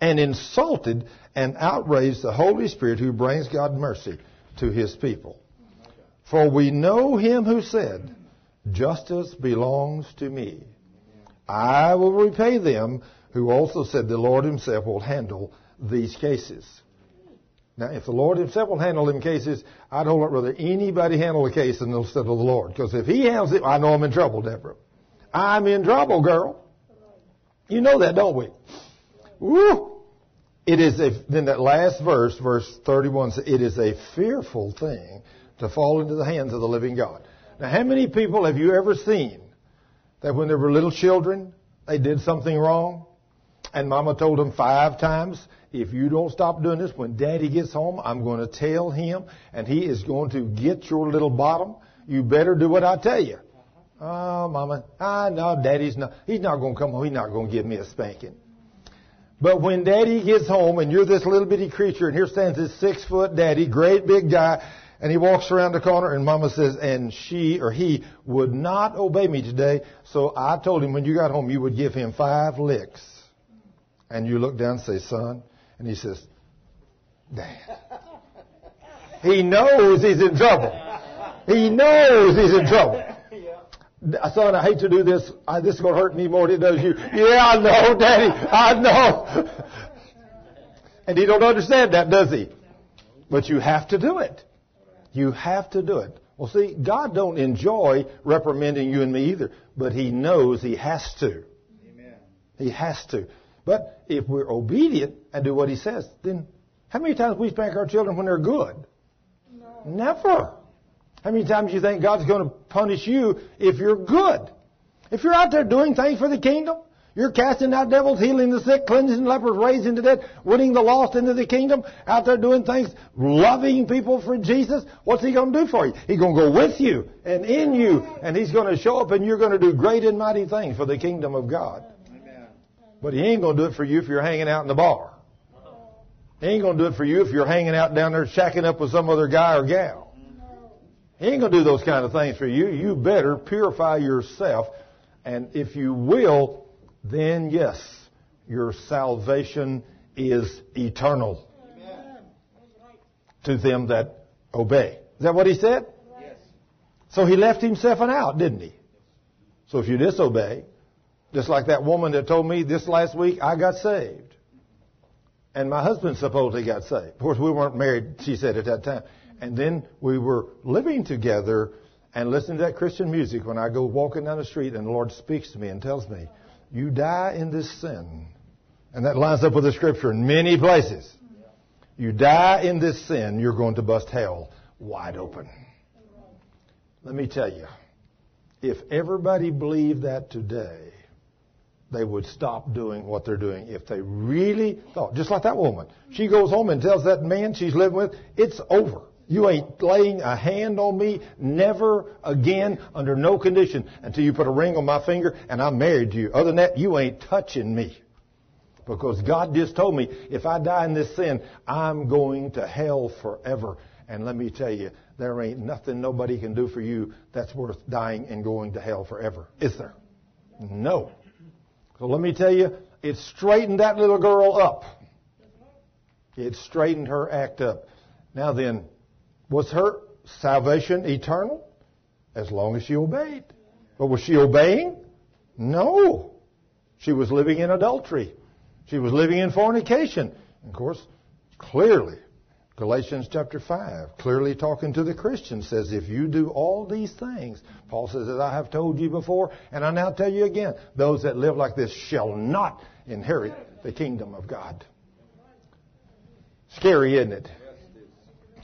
and insulted and outraged the Holy Spirit who brings God mercy to his people. For we know him who said, Justice belongs to me. I will repay them, who also said the Lord himself will handle these cases. Now, if the Lord himself will handle them cases, I'd don't rather anybody handle a case instead of the Lord. Because if he handles it, I know I'm in trouble, Deborah. I'm in trouble, girl. You know that, don't we? Woo! It is a, then that last verse, verse 31 says, it is a fearful thing to fall into the hands of the living God. Now, how many people have you ever seen that when they were little children, they did something wrong. And mama told them five times, if you don't stop doing this, when daddy gets home, I'm going to tell him and he is going to get your little bottom. You better do what I tell you. Oh, mama, ah, I know daddy's not, he's not going to come home. He's not going to give me a spanking. But when daddy gets home and you're this little bitty creature and here stands this six foot daddy, great big guy, and he walks around the corner and mama says, and she or he would not obey me today. So I told him when you got home, you would give him five licks. And you look down and say, son. And he says, dad. He knows he's in trouble. He knows he's in trouble. Son, I hate to do this. I, this is going to hurt me more than it does you. Yeah, I know, Daddy. I know. and he don't understand that, does he? But you have to do it. You have to do it. Well, see, God don't enjoy reprimanding you and me either, but He knows He has to. Amen. He has to. But if we're obedient and do what He says, then how many times we spank our children when they're good? No. Never. How many times do you think God's going to punish you if you're good? If you're out there doing things for the kingdom, You're casting out devils, healing the sick, cleansing lepers, raising the dead, winning the lost into the kingdom, out there doing things, loving people for Jesus. What's he going to do for you? He's going to go with you and in you, and he's going to show up and you're going to do great and mighty things for the kingdom of God. But he ain't going to do it for you if you're hanging out in the bar. He ain't going to do it for you if you're hanging out down there shacking up with some other guy or gal. He ain't going to do those kind of things for you. You better purify yourself. And if you will, then yes, your salvation is eternal Amen. to them that obey. Is that what he said? Yes. So he left himself an out, didn't he? So if you disobey, just like that woman that told me this last week, I got saved. And my husband supposedly got saved. Of course, we weren't married, she said at that time. And then we were living together and listening to that Christian music when I go walking down the street and the Lord speaks to me and tells me, you die in this sin. And that lines up with the scripture in many places. You die in this sin, you're going to bust hell wide open. Let me tell you, if everybody believed that today, they would stop doing what they're doing. If they really thought, just like that woman, she goes home and tells that man she's living with, it's over. You ain't laying a hand on me, never again, under no condition, until you put a ring on my finger and I'm married to you. Other than that, you ain't touching me. Because God just told me, if I die in this sin, I'm going to hell forever. And let me tell you, there ain't nothing nobody can do for you that's worth dying and going to hell forever. Is there? No. So let me tell you, it straightened that little girl up. It straightened her act up. Now then, was her salvation eternal? As long as she obeyed. But was she obeying? No. She was living in adultery. She was living in fornication. Of course, clearly, Galatians chapter 5, clearly talking to the Christians, says, if you do all these things, Paul says, as I have told you before, and I now tell you again, those that live like this shall not inherit the kingdom of God. Scary, isn't it?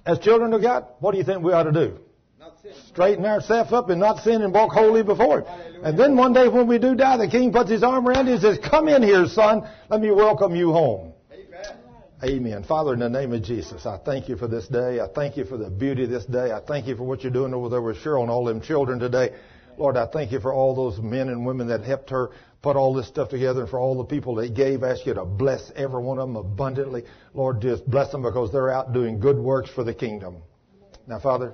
As children of God, what do you think we ought to do? Not sin. Straighten ourselves up and not sin and walk holy before Him. And then one day when we do die, the king puts his arm around you and says, Come in here, son. Let me welcome you home. Amen. Amen. Father, in the name of Jesus, I thank you for this day. I thank you for the beauty of this day. I thank you for what you're doing over there with Cheryl and all them children today. Lord, I thank you for all those men and women that helped her put all this stuff together and for all the people that gave. Ask you to bless every one of them abundantly. Lord, just bless them because they're out doing good works for the kingdom. Now, Father,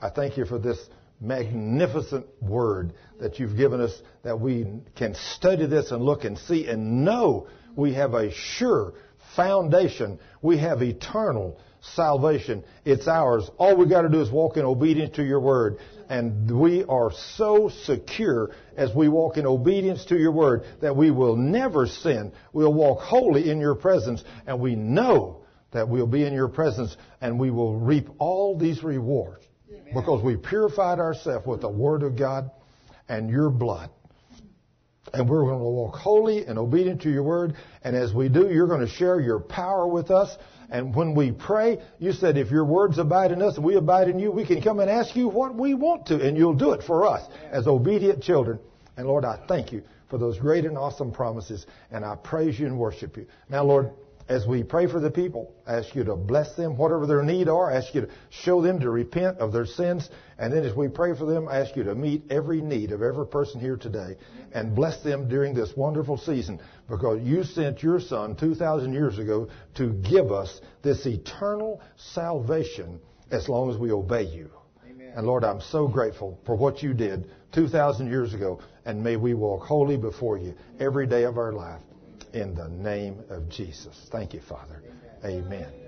I thank you for this magnificent word that you've given us that we can study this and look and see and know we have a sure foundation. We have eternal salvation. It's ours. All we got to do is walk in obedience to your word. And we are so secure as we walk in obedience to your word that we will never sin. We'll walk holy in your presence and we know that we'll be in your presence and we will reap all these rewards because we purified ourselves with the word of God and your blood. And we're going to walk holy and obedient to your word. And as we do, you're going to share your power with us. And when we pray, you said if your words abide in us and we abide in you, we can come and ask you what we want to, and you'll do it for us as obedient children. And Lord, I thank you for those great and awesome promises, and I praise you and worship you. Now, Lord, as we pray for the people, ask you to bless them, whatever their need are. Ask you to show them to repent of their sins. And then as we pray for them, ask you to meet every need of every person here today and bless them during this wonderful season because you sent your son 2,000 years ago to give us this eternal salvation as long as we obey you. Amen. And Lord, I'm so grateful for what you did 2,000 years ago. And may we walk holy before you every day of our life in the name of Jesus. Thank you, Father. Amen.